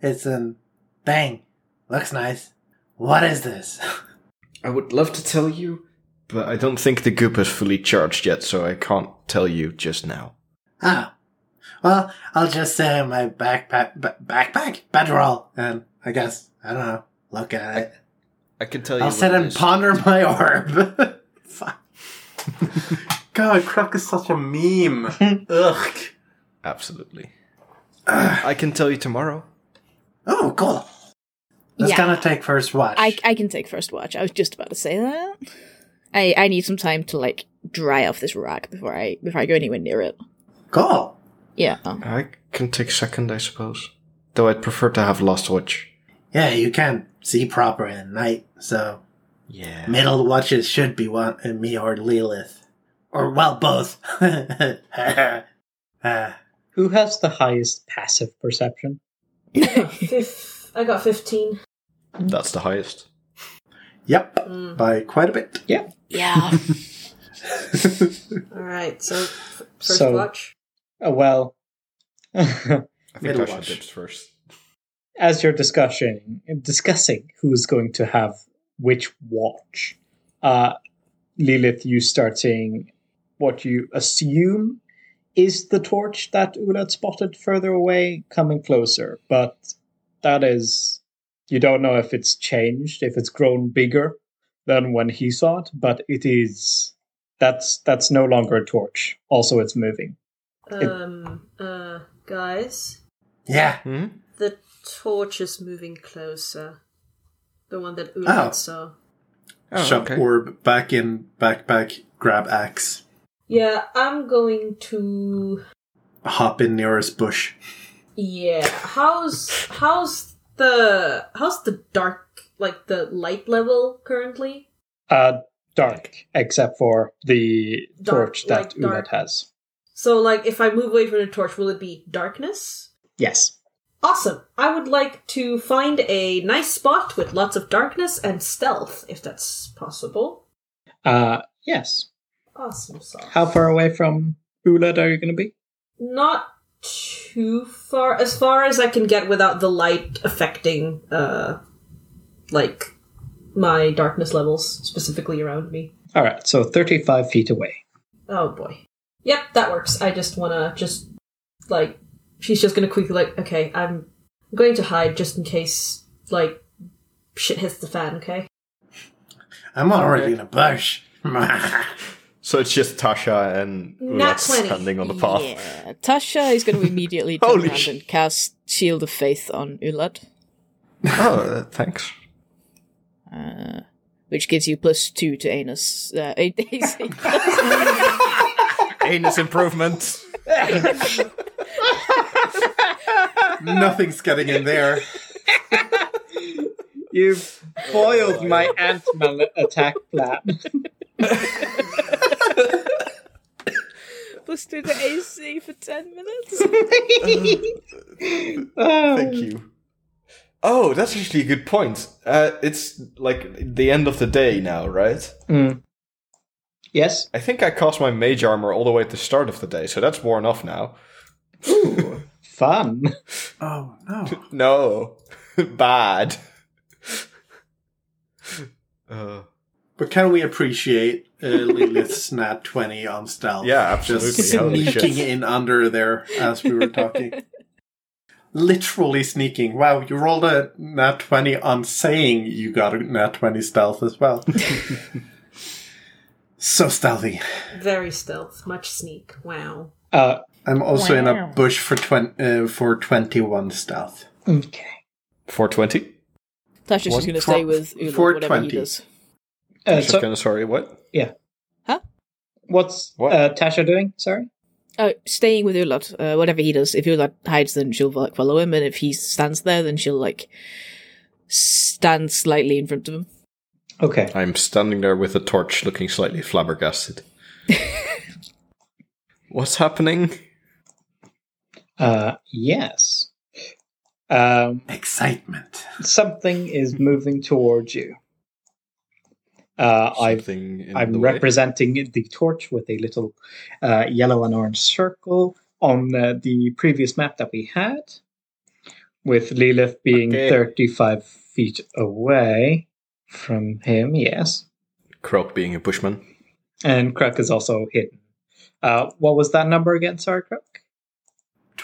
It's an bang. Looks nice. What is this? I would love to tell you, but I don't think the goop is fully charged yet, so I can't tell you just now. Oh. Well, I'll just say my backpack, ba- backpack, bedroll, and I guess, I don't know, look at it. I can tell you. I'll what sit and ponder my orb. Fuck. God, Croc is such a meme. Ugh. Absolutely. I can tell you tomorrow. Oh, cool. That's Yeah. gonna take first watch. I I can take first watch. I was just about to say that. I I need some time to like dry off this rock before I before I go anywhere near it. cool. Yeah. I can take second, I suppose. Though I'd prefer to have last watch. Yeah, you can't see proper at night, so Yeah. middle watches should be one uh, me or Lilith, or well, both. uh, Who has the highest passive perception? I got 15. That's the highest. Yep, by quite a bit. Yeah. Yeah. All right, so f- first So- watch. Uh, well, I think Middle Tasha watch. first. as you're discussing discussing who's going to have which watch, uh, Lilith, you start seeing what you assume is the torch that Ulat spotted further away coming closer, but that is you don't know if it's changed, if it's grown bigger than when he saw it, but it is that's that's no longer a torch. Also, it's moving. Um, uh, guys, Yeah. Hmm? the torch is moving closer. The one that Oh. Ulat saw. Oh, Shove okay. orb back in backpack, grab axe, Yeah, I'm going to. hop in nearest bush. Yeah, how's how's the how's the dark like the light level currently? Uh, dark, except for the Dark, torch that like dark. Ulat has. So, like, if I move away from the torch, will it be darkness? Yes. Awesome. I would like to find a nice spot with lots of darkness and stealth, if that's possible. Uh, yes. Awesome sauce. How far away from Ulat are you going to be? Not too far. As far as I can get without the light affecting, uh, like, my darkness levels, specifically around me. All right, so 35 feet away. Oh boy. Yep, that works. I just wanna just like she's just gonna quickly like, okay, I'm going to hide just in case like shit hits the fan, okay? I'm already Okay. in a bush. So it's just Tasha and Nat Ulat 20. standing on the path. Yeah. Tasha is going to immediately turn Holy around sh- and cast Shield of Faith on Ulat, Oh, uh, thanks. uh, which gives you plus two to Anus. Uh, AC. Anus improvement. Nothing's getting in there. You've foiled my ant-man attack plan. plus two to AC for ten minutes. Thank you. Oh, that's actually a good point. Uh, it's like the end of the day now, right? Mm. Yes. I think I cast my mage armor all the way at the start of the day, so that's worn off now. Ooh, fun. Oh no. No, bad. Uh, But can we appreciate uh, Lilith's nat 20 on stealth? Yeah, absolutely. Just sneaking in under there as we were talking. Literally sneaking. Wow, you rolled a nat 20 on saying you got a nat 20 stealth as well. so stealthy. Very stealth, much sneak. Wow. Uh, I'm also in a bush for, twen- uh, for 21 stealth. okay. 420? Tasha's just What? going to For- stay with Ulat, for whatever he does. Uh, Just so, gonna, sorry, what? Yeah. Huh? What's What? Uh, Tasha doing? Sorry. Oh, staying with Ulat, uh, whatever he does. If Ulat hides, then she'll like follow him, and if he stands there, then she'll like stand slightly in front of him. Okay. I'm standing there with a torch looking slightly flabbergasted. What's happening? Uh, yes. Um, Excitement. something is moving towards you. Uh, I've Something in the I'm way? representing the torch with a little uh, yellow and orange circle on uh, the previous map that we had, with Lilith being Okay. 35 feet away from him, yes. Croak being a bushman. And Kruk is also hidden. Uh, what was that number again, sorry, Kruk?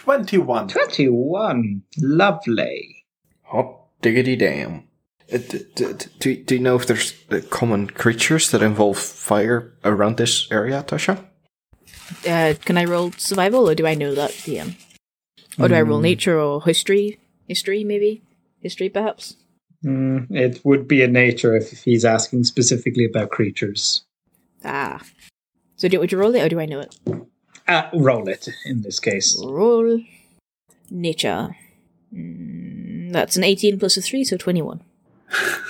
21. 21. Lovely. Hot diggity damn. Uh, d- d- d- do, do you know if there's uh, common creatures that involve fire around this area, Tasha? Uh, can I roll survival, or do I know that DM? Or do I roll nature or history? History, maybe? History, perhaps? Mm, it would be a nature if he's asking specifically about creatures. Ah. So do, would you roll it, or do I know it? Uh, roll it in this case. Roll nature. Mm, that's an 18 plus a 3, so 21.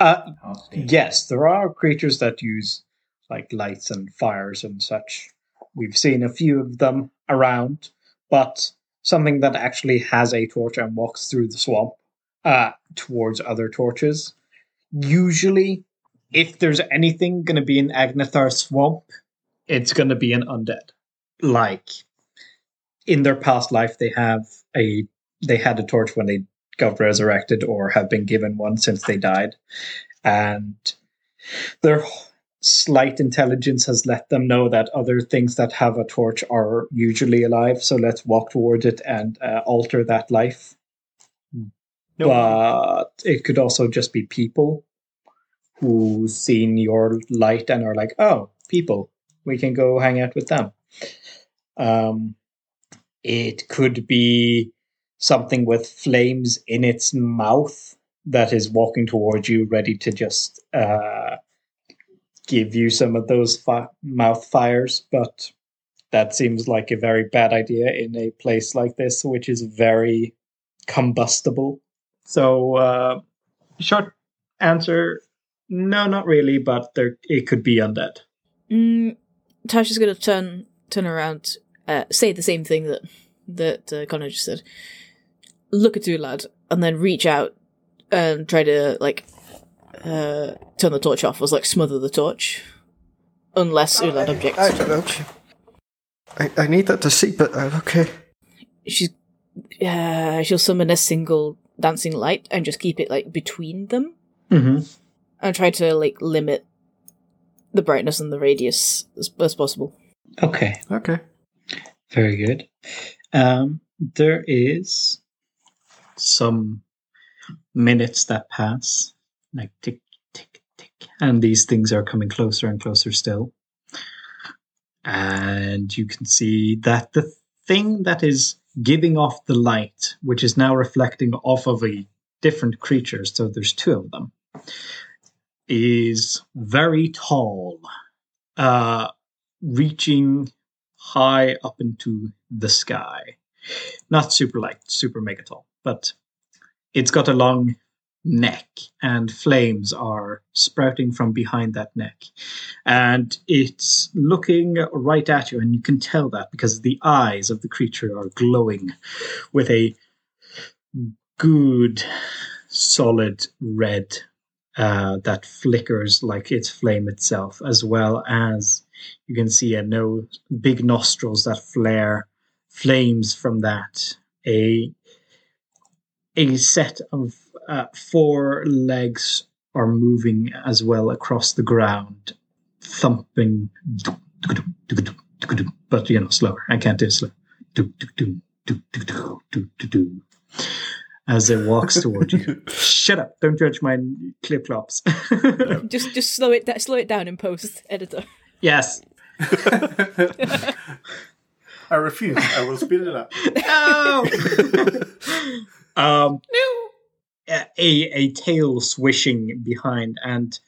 Uh, yes, there are creatures that use like lights and fires and such. We've seen a few of them around, but something that actually has a torch and walks through the swamp uh, towards other torches. Usually, if there's anything going to be in Agnathar Swamp, it's going to be an undead. Like in their past life, they have a they had a torch when they got resurrected, or have been given one since they died, and their slight intelligence has let them know that other things that have a torch are usually alive. So let's walk towards it and uh, alter that life. But it could also just be people who've seen your light and are like, oh, people, we can go hang out with them. Um, it could be something with flames in its mouth that is walking towards you, ready to just uh, give you some of those fi- mouth fires. But that seems like a very bad idea in a place like this, which is very combustible. So, uh, short answer no, not really, but there it could be undead. Mm, Tasha's gonna turn turn around, uh, say the same thing that that uh, Connor just said. Look at you, lad, and then reach out and try to like uh, turn the torch off. Was like smother the torch, unless Ulad objects. I, don't know. I, I need that to see, but uh, okay. She's uh, she'll summon a single dancing light and just keep it like between them, Mm-hmm. and try to like limit the brightness and the radius as, as possible. Okay, Okay. Very good. Um, there is some minutes that pass, like tick, tick, tick, and these things are coming closer and closer still. And you can see that the thing that is giving off the light, which is now reflecting off of a different creature, so there's two of them, is very tall, uh, reaching high up into the sky. Not super light, super mega tall, but it's got a long neck and flames are sprouting from behind that neck. And it's looking right at you, and you can tell that because the eyes of the creature are glowing with a good, solid red uh, that flickers like its flame itself, as well as you can see a no big nostrils that flare flames from that. A a set of uh, four legs are moving as well across the ground, thumping, but you know slower. I can't do slow. As it walks towards you. Shut up! Don't judge my clip clops. just just slow it slow it down in post editor. yes. I refuse. I will speed it up. No. um, a a tail swishing behind, and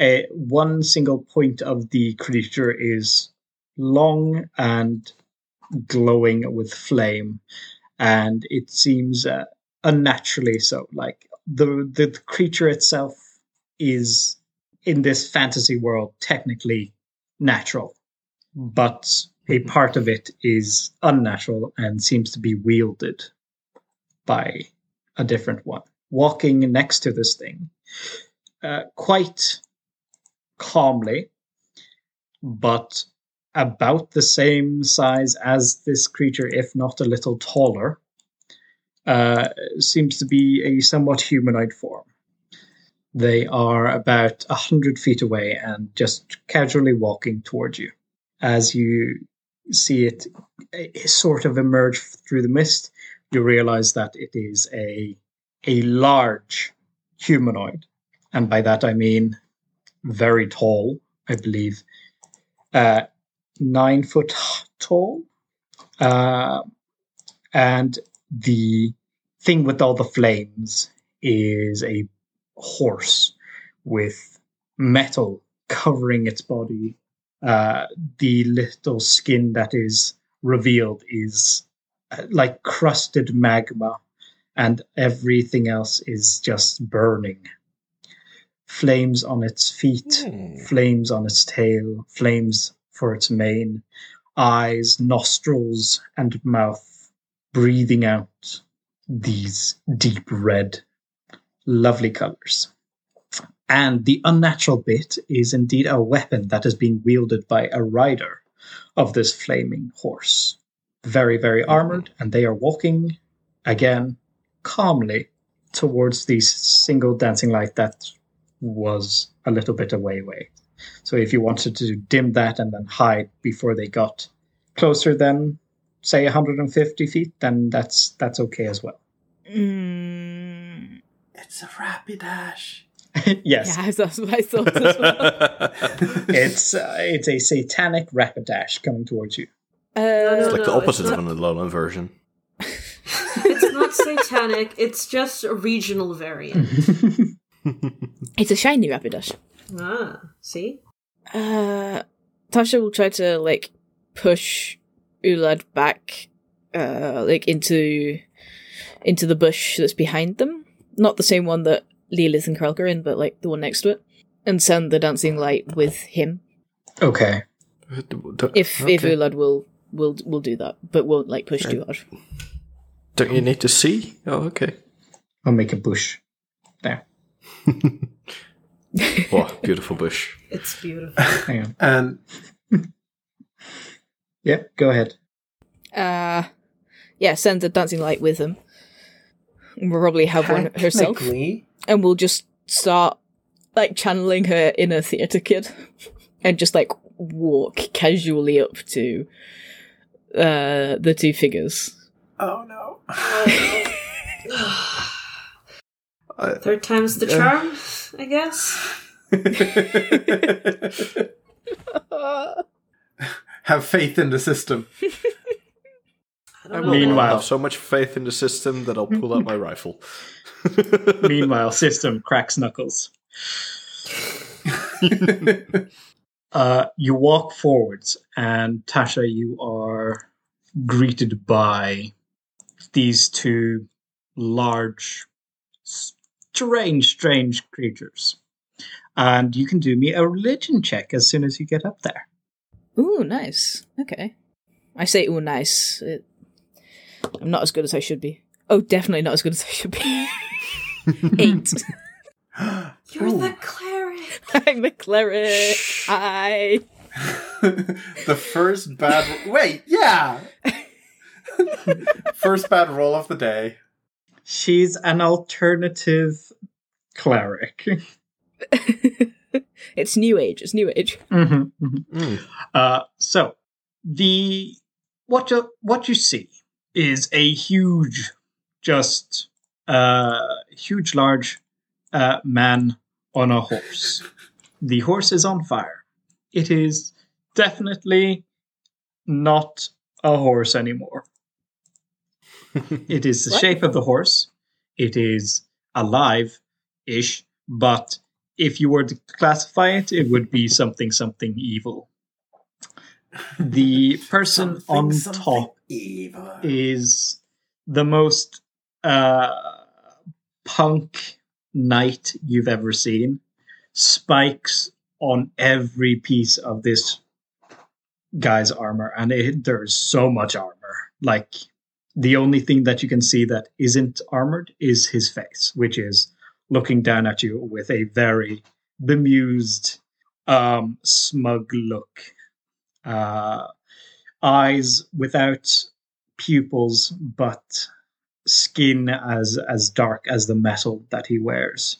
a, one single point of the creature is long and glowing with flame, and it seems uh, unnaturally so. Like the the creature itself is in this fantasy world technically natural, but a part of it is unnatural and seems to be wielded by a different one. Walking next to this thing, uh, quite calmly, but about the same size as this creature, if not a little taller, uh, seems to be a somewhat humanoid form. They are about a hundred feet away and just casually walking towards you. As you see it uh, sort of emerge through the mist, you realize that it is a a large humanoid, and by that I mean very tall. I believe uh, nine foot tall, uh, and the thing with all the flames is a horse with metal covering its body. Uh, the little skin that is revealed is uh, like crusted magma, and everything else is just burning. Flames on its feet, flames on its tail, flames for its mane, eyes, nostrils, and mouth breathing out these deep red, lovely colors. And the unnatural bit is indeed a weapon that is being wielded by a rider of this flaming horse. Very, very armored, and they are walking again calmly towards the single dancing light that was a little bit away away. So if you wanted to dim that and then hide before they got closer than say 150 feet, then that's that's okay as well. Mm, It's a Rapidash. yes, yeah, that's what I thought as well. it's uh, it's a satanic Rapidash coming towards you. Uh, no, It's like the no, it's opposite not- of an Alolan version. It's not satanic. It's just a regional variant. It's a shiny Rapidash. ah, see? Uh, Tasha will try to like push Ulad back, uh, like into into the bush that's behind them. Not the same one that Lilith and Krelk are in, but like the one next to it, and send the dancing light with him. Okay. If if Ulad will will will do that, but won't like push too hard. Don't you need to see? Oh, okay. I'll make a bush. There. Wow, beautiful bush. It's beautiful. Hang on. And Yeah, go ahead. Uh, yeah, send the dancing light with them. We'll probably have one herself, and we'll just start like channeling her inner theater kid, and just like walk casually up to uh the two figures. oh no. I, Third time's the charm, I guess. Have faith in the system. I don't. I Meanwhile- have so much faith in the system that I'll pull out my rifle. Meanwhile, system cracks knuckles. Uh, you walk forwards, and Tasha, you are greeted by these two large, strange, strange creatures. And you can do me a religion check as soon as you get up there. Ooh, nice. Okay, I say ooh, nice. It, I'm not as good as I should be. Oh, definitely not as good as I should be. Eight. You're Ooh. the cleric. I'm the cleric. I. the first bad. Wait, yeah. first bad roll of the day. She's an alternative cleric. It's new age. It's new age. Mhm, mhm. Mm. Uh, so the what you, what you see is a huge, just uh, huge, large uh, man on a horse. The horse is on fire. It is definitely not a horse anymore. It is the What? shape of the horse. It is alive ish, but if you were to classify it, it would be something something evil. The person Something, on something top Evil. is the most uh, punk knight you've ever seen. Spikes on every piece of this guy's armor, and it, there's so much armor. Like the only thing that you can see that isn't armored is his face, which is looking down at you with a very bemused, um, smug look. Uh, eyes without pupils, but skin as as dark as the metal that he wears.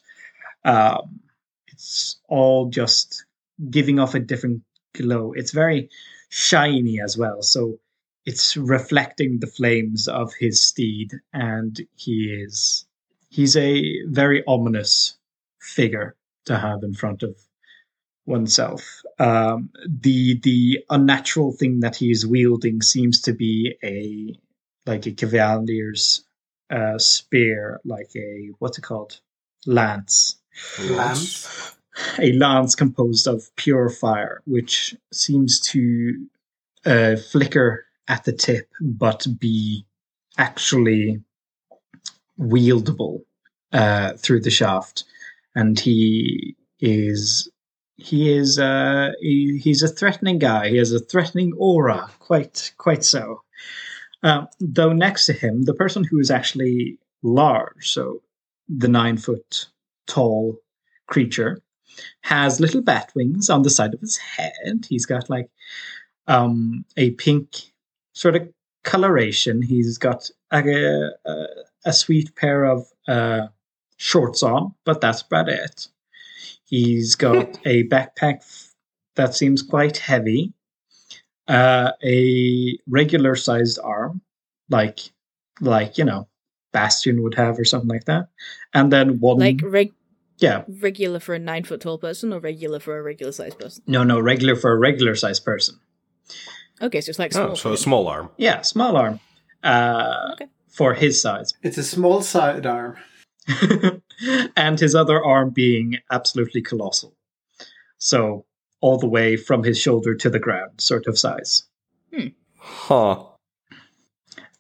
Um, it's all just giving off a different glow. It's very shiny as well, so it's reflecting the flames of his steed, and he is he's a very ominous figure to have in front of oneself. Um, the the unnatural thing that he is wielding seems to be a like a cavalier's uh, spear, like a what's it called, lance, Lance. a lance composed of pure fire, which seems to uh, flicker at the tip, but be actually wieldable uh, through the shaft. And he is he is uh, he, he's a threatening guy. He has a threatening aura, quite quite so. Uh, though next to him, the person who is actually large, so the nine foot tall creature has little bat wings on the side of his head. He's got like um, a pink sort of coloration. He's got a, a, a sweet pair of uh, shorts on, but that's about it. He's got a backpack that seems quite heavy, uh, a regular sized arm, like like you know Bastion would have or something like that, and then one Like reg- yeah regular for a nine foot tall person or regular for a regular sized person? no no regular for a regular sized person. Okay, so it's like small. Oh, so a small arm. Yeah, small arm. Uh, Okay. For his size. It's a small sidearm. and his other arm being absolutely colossal. So, all the way from his shoulder to the ground, sort of size. Huh.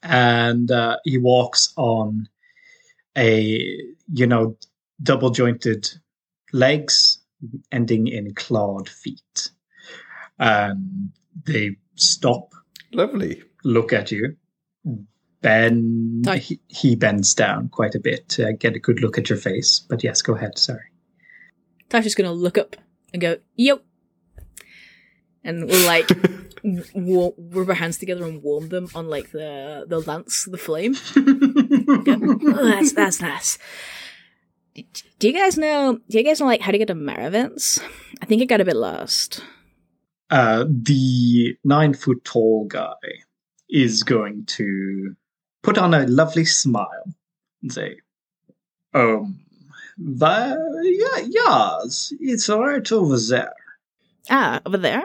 And uh, he walks on a, you know, double jointed legs ending in clawed feet. And they stop Lovely. look at you. Ben, he, he bends down quite a bit to get a good look at your face. But yes, go ahead. Sorry. Tasha's gonna look up and go, "Yep," and we'll like rub our hands together and warm them on like the the lance, the flame. Go, oh, that's that's nice. Do you guys know? Do you guys know like how to get to Maravents? I think it got a bit lost. uh, the nine foot tall guy is going to put on a lovely smile and say, Um, vi- yeah, yes, it's right over there. Ah, over there.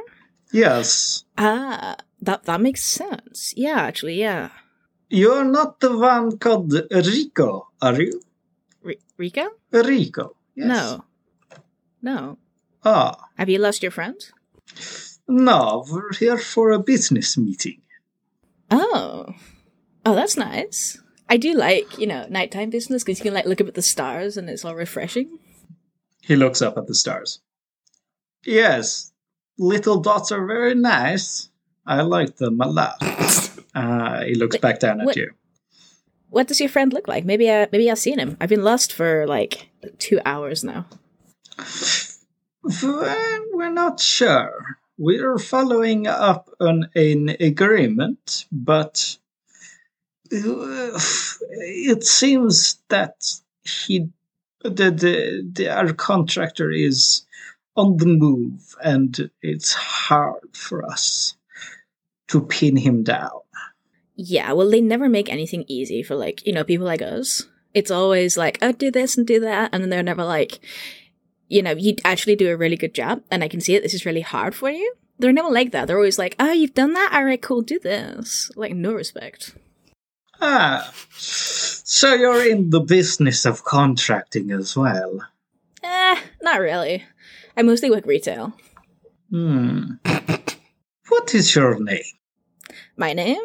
Yes, Ah, that that makes sense. Yeah, actually, yeah. you're not the one called Rico, are you? R- Rico? Rico. Yes. No, no. Ah, Have you lost your friend? no, we're here for a business meeting. Oh, oh, that's nice. I do like you know nighttime business because you can like look up at the stars and it's all refreshing. He looks up at the stars. Yes, little dots are very nice. I like them a lot. Uh, he looks Wait, back down at what- you. What does your friend look like? Maybe I maybe I've seen him. I've been lost for like two hours now. We're not sure. We're following up on an agreement, but it seems that he, the, the, the our contractor is on the move, and it's hard for us to pin him down. Yeah, well, they never make anything easy for like you know people like us. It's always like oh do this and do that, and then they're never like, you know, you actually do a really good job, and I can see it. This is really hard for you. They're never like that. They're always like, oh, you've done that. All right, cool. Do this. Like no respect. Ah, so you're in the business of contracting as well. Eh, not really. I mostly work retail. Hmm. What is your name? My name?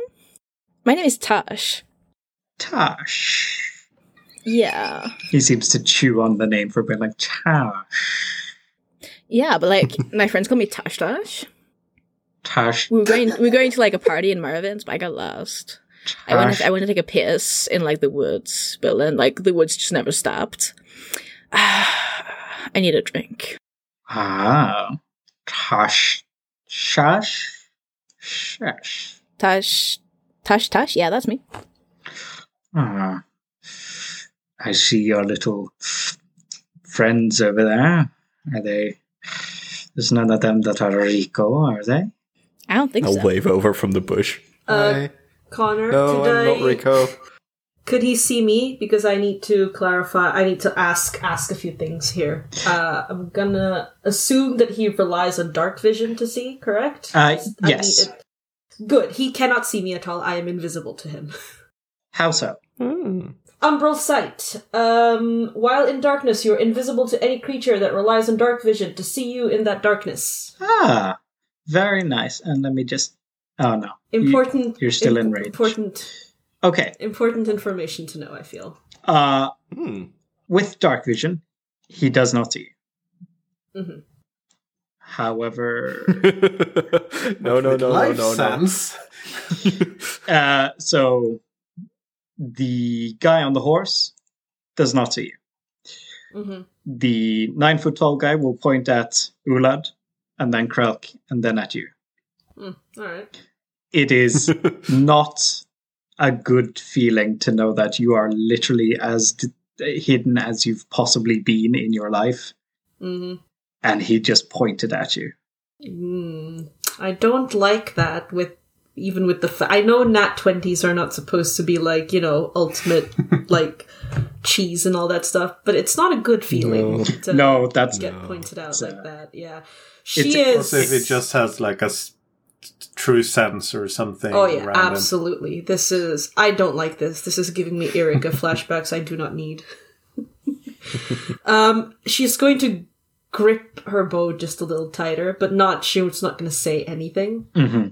My name is Tosh. Tash. Yeah. He seems to chew on the name for a bit, like Tash. Yeah, but like my friends call me Tosh Tosh. Tash. We were going we were going to like a party in Maravins, but I got lost. I went to, I went to take a piss in like the woods, but then like the woods just never stopped. I need a drink. Ah. Tash. Shash. Shash. Tosh Tosh Tosh, yeah, that's me. Ah. I see your little friends over there. Are they? There's none of them that are Rico, are they? I don't think I'll so. wave over from the bush. Uh, Hi. Connor, No, could I'm not Rico. Could he see me? Because I need to clarify. I need to ask ask a few things here. Uh, I'm gonna assume that he relies on dark vision to see. Correct? Uh, I yes. it- Good. He cannot see me at all. I am invisible to him. How so? Hmm. Umbral sight. Um, while in darkness, you're invisible to any creature that relies on dark vision to see you in that darkness. Ah, very nice. And let me just. Oh no. Important. You're still im- in range. Important. Okay. Important information to know. I feel. Uh, Hmm. with dark vision, he does not see. you. Mhm. However, no, no, no, no, Life no, no. sense. uh, so the guy on the horse does not see you. Mm-hmm. The nine foot tall guy will point at Ulad, and then Krelk, and then at you. Mm, all right. It is not a good feeling to know that you are literally as d- hidden as you've possibly been in your life, Mm-hmm. and he just pointed at you. Mm, I don't like that. With even with the, fa- I know nat twenties are not supposed to be like you know ultimate like cheese and all that stuff, but it's not a good feeling No. to No, that's get No. pointed out It's, like uh, that. Yeah, she it's- is. Also, if it just has like a s- true sense or something. Oh yeah, random. absolutely. This is I don't like this. This is giving me Erika flashbacks I do not need. um she's going to grip her bow just a little tighter, but not she's not going to say anything. Mm-hmm.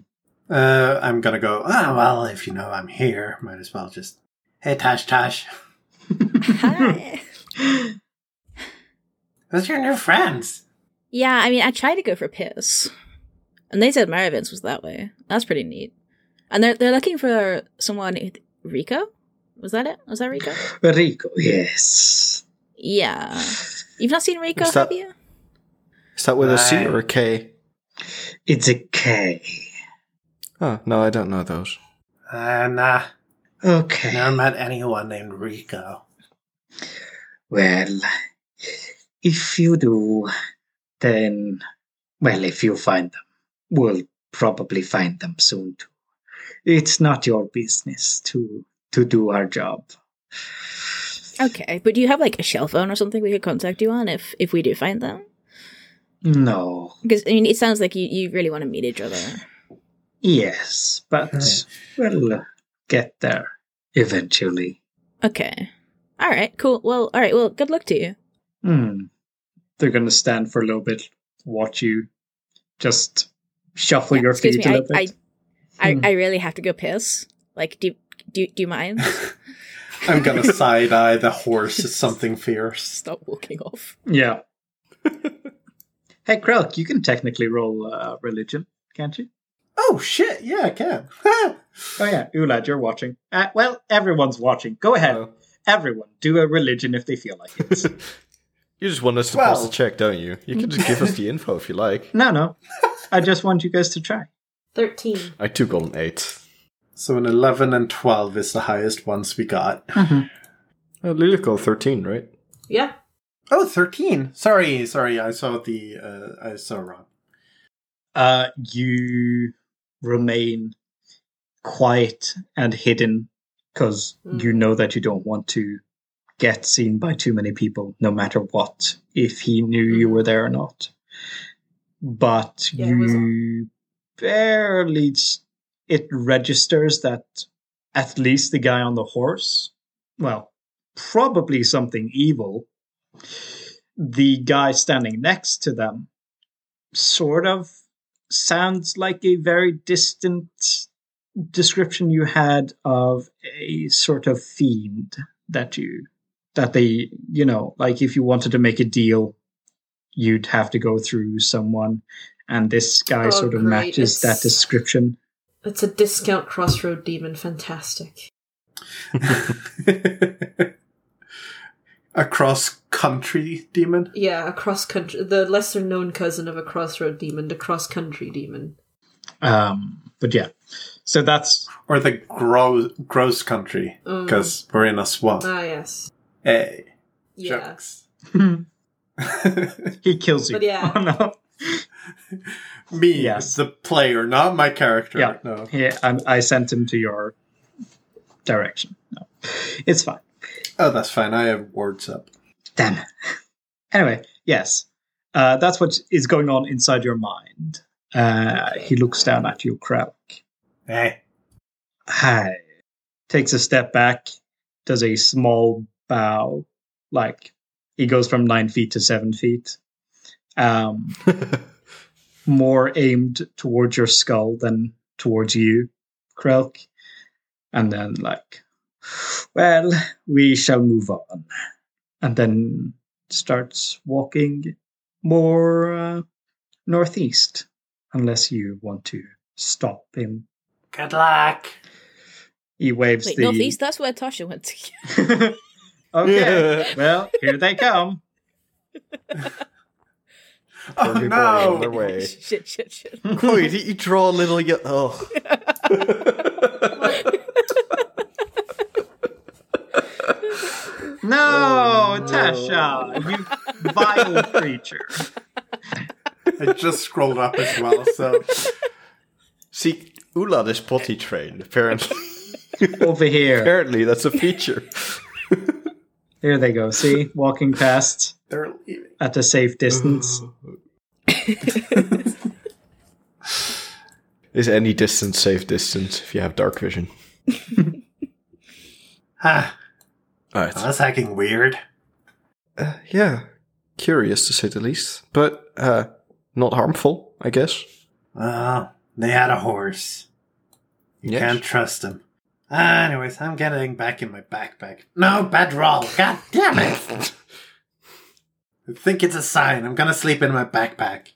Uh, I'm gonna go. Ah, well, if you know I'm here, might as well just. Hey, Tash, Tash, Hi. those your new friends. Yeah, I mean, I try to go for piss, and they said Maravins was that way. That's pretty neat. And they're they're looking for someone. Rico, was that it? Was that Rico? Rico, yes. Yeah. You've not seen Rico, that- have you? Is that with a C or a K? It's a K. Oh, no, I don't know those. Uh, nah, Okay. never met anyone named Rico. Well, if you do, then, well, if you find them, we'll probably find them soon too. It's not your business to to do our job. Okay, but do you have like a shell phone or something we could contact you on if if we do find them? No. Because I mean, it sounds like you you really want to meet each other. Yes, but we'll get there eventually. Okay. All right. Cool. Well. All right. Well. Good luck to you. Hmm. They're going to stand for a little bit, watch you, just shuffle your feet me. a I little I, bit. I Hmm. I really have to go piss. Like, do do do you mind? I'm gonna side eye the horse as something fierce. Stop walking off. Yeah. hey, Krelk, you can technically roll uh, religion, can't you? Oh shit! Yeah, I can. Oh yeah, Ulad, you're watching. Uh, well, everyone's watching. Go ahead, Oh. everyone. Do a religion if they feel like it. You just want us to pass Well- the check, don't you? You can just give us the info if you like. no, no. I just want you guys to try. Thirteen. I took on eight. so an eleven and twelve is the highest ones we got. Uh, Lily got 13, right? Yeah. Oh, 13. Sorry, sorry. I saw the. Uh, I saw wrong. Uh, you remain quiet and hidden because Mm. you know that you don't want to get seen by too many people, no matter what, if he knew you were there or not. But Yeah, it you barely it registers that at least the guy on the horse, well, probably something evil. The guy standing next to them sort of sounds like a very distant description you had of a sort of fiend that you that they you know like if you wanted to make a deal you'd have to go through someone and this guy Oh, sort of great. matches that description It's a discount crossroad demon. Fantastic. a cross country demon. Yeah, a cross country, the lesser known cousin of a crossroad demon, the cross country demon. um but yeah so that's Or the gross, gross country. Mm. Because we're in a swamp. Ah, yes. Hey. Yeah. Jokes. he kills you But yeah. oh no Me, Yes. the player, not my character. Yeah. No. yeah I, I sent him to your direction no it's fine Oh, that's fine. I have words up. Damn. Anyway, yes. Uh, that's what is going on inside your mind. Uh, he looks down at you, Krelk. Hey. Hi. Takes a step back, does a small bow, like he goes from nine feet to seven feet. Um, more aimed towards your skull than towards you, Krelk. And then, like, well, we shall move on. And then starts walking more uh, northeast, unless you want to stop him. Good luck. He waves Wait, the. northeast. That's where Tasha went to. okay, well, here they come. Oh Everybody on no! their way. shit, shit, shit. Wait, you draw a little. Ye- oh. oh, No, Tasha, you vile creature. I just scrolled up as well, so see, Ulad is potty trained. Apparently, Over here. apparently that's a feature. Here they go. See? Walking past they're leaving. at a safe distance. Is any distance safe distance if you have dark vision? Ah, Alright. that's acting weird. Uh, yeah, curious to say the least, but uh, not harmful, I guess. Oh, they had a horse. You Yes. can't trust him. Anyways, I'm getting back in my backpack. No, bad roll. God damn it. I think it's a sign. I'm gonna sleep in my backpack.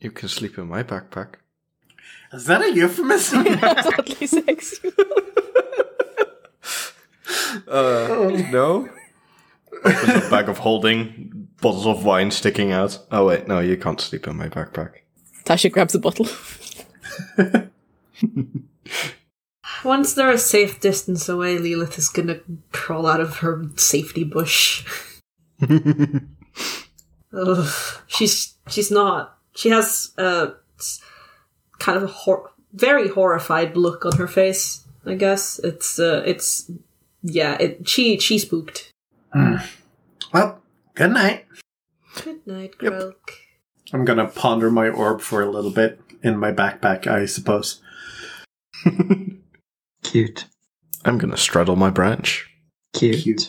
You can sleep in my backpack. Is that a euphemism? That's oddly sexual. Uh, no. There's a bag of holding, bottles of wine sticking out. Oh wait, no, you can't sleep in my backpack. Tasha grabs a bottle. Once they're a safe distance away, Lilith is gonna crawl out of her safety bush. Ugh. She's she's not. She has a kind of a hor- very horrified look on her face. I guess it's uh, it's yeah. It she she spooked. well, good night. Good night, Yep. I'm gonna ponder my orb for a little bit in my backpack, I suppose. Cute. I'm gonna straddle my branch. Cute. Cute.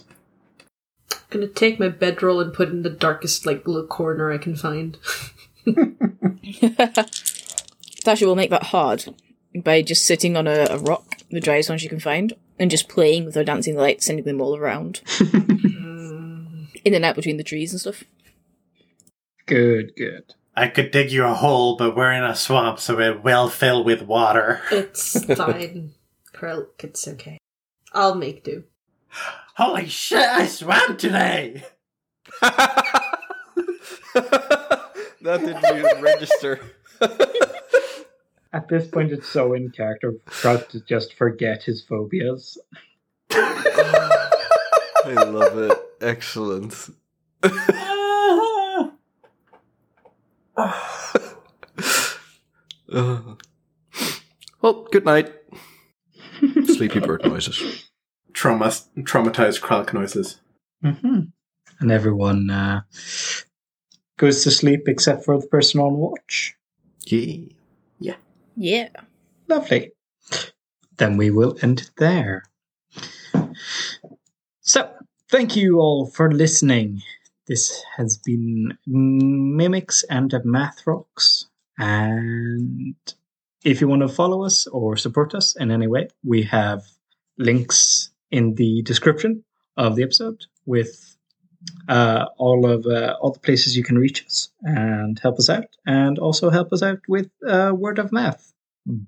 I'm gonna take my bedroll and put it in the darkest like little corner I can find. Tasha will make that hard by just sitting on a, a rock, the driest one she can find, and just playing with her dancing lights, sending them all around. In and out between the trees and stuff. Good, good. I could dig you a hole, but we're in a swamp, so it will fill with water. It's fine, Krelk. It's okay. I'll make do. Holy shit, I swam today! that didn't even register. At this point, it's so in character for us to just forget his phobias. I love it. Excellent. Well, good night. Sleepy bird noises. Trauma- traumatized croc noises. hmm And everyone uh, goes to sleep except for the person on watch. Yeah. Yeah. Lovely. Then we will end there. So, thank you all for listening. This has been Mimics and Math Rocks. And if you want to follow us or support us in any way, we have links in the description of the episode with uh, all of uh, all the places you can reach us and help us out, and also help us out with uh, word of math.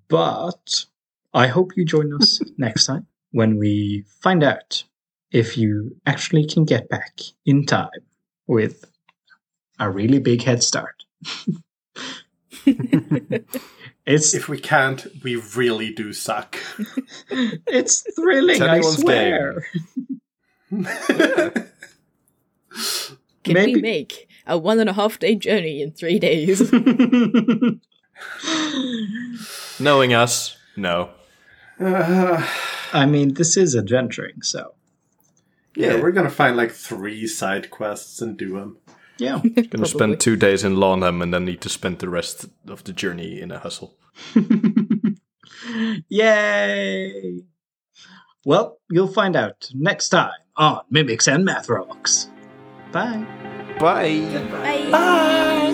But I hope you join us next time when we find out if you actually can get back in time with a really big head start. it's If we can't, we really do suck. it's thrilling, It's I anyone's swear. Can Maybe- we make a one and a half day journey in three days? Knowing us, no. Uh, I mean, this is adventuring, so yeah, Yeah. we're gonna find like three side quests and do them. Yeah. Gonna spend two days in Lawnham and then need to spend the rest of the journey in a hustle. Yay! Well, you'll find out next time on Mimics and Math Rocks. Bye. Bye. Bye. Bye!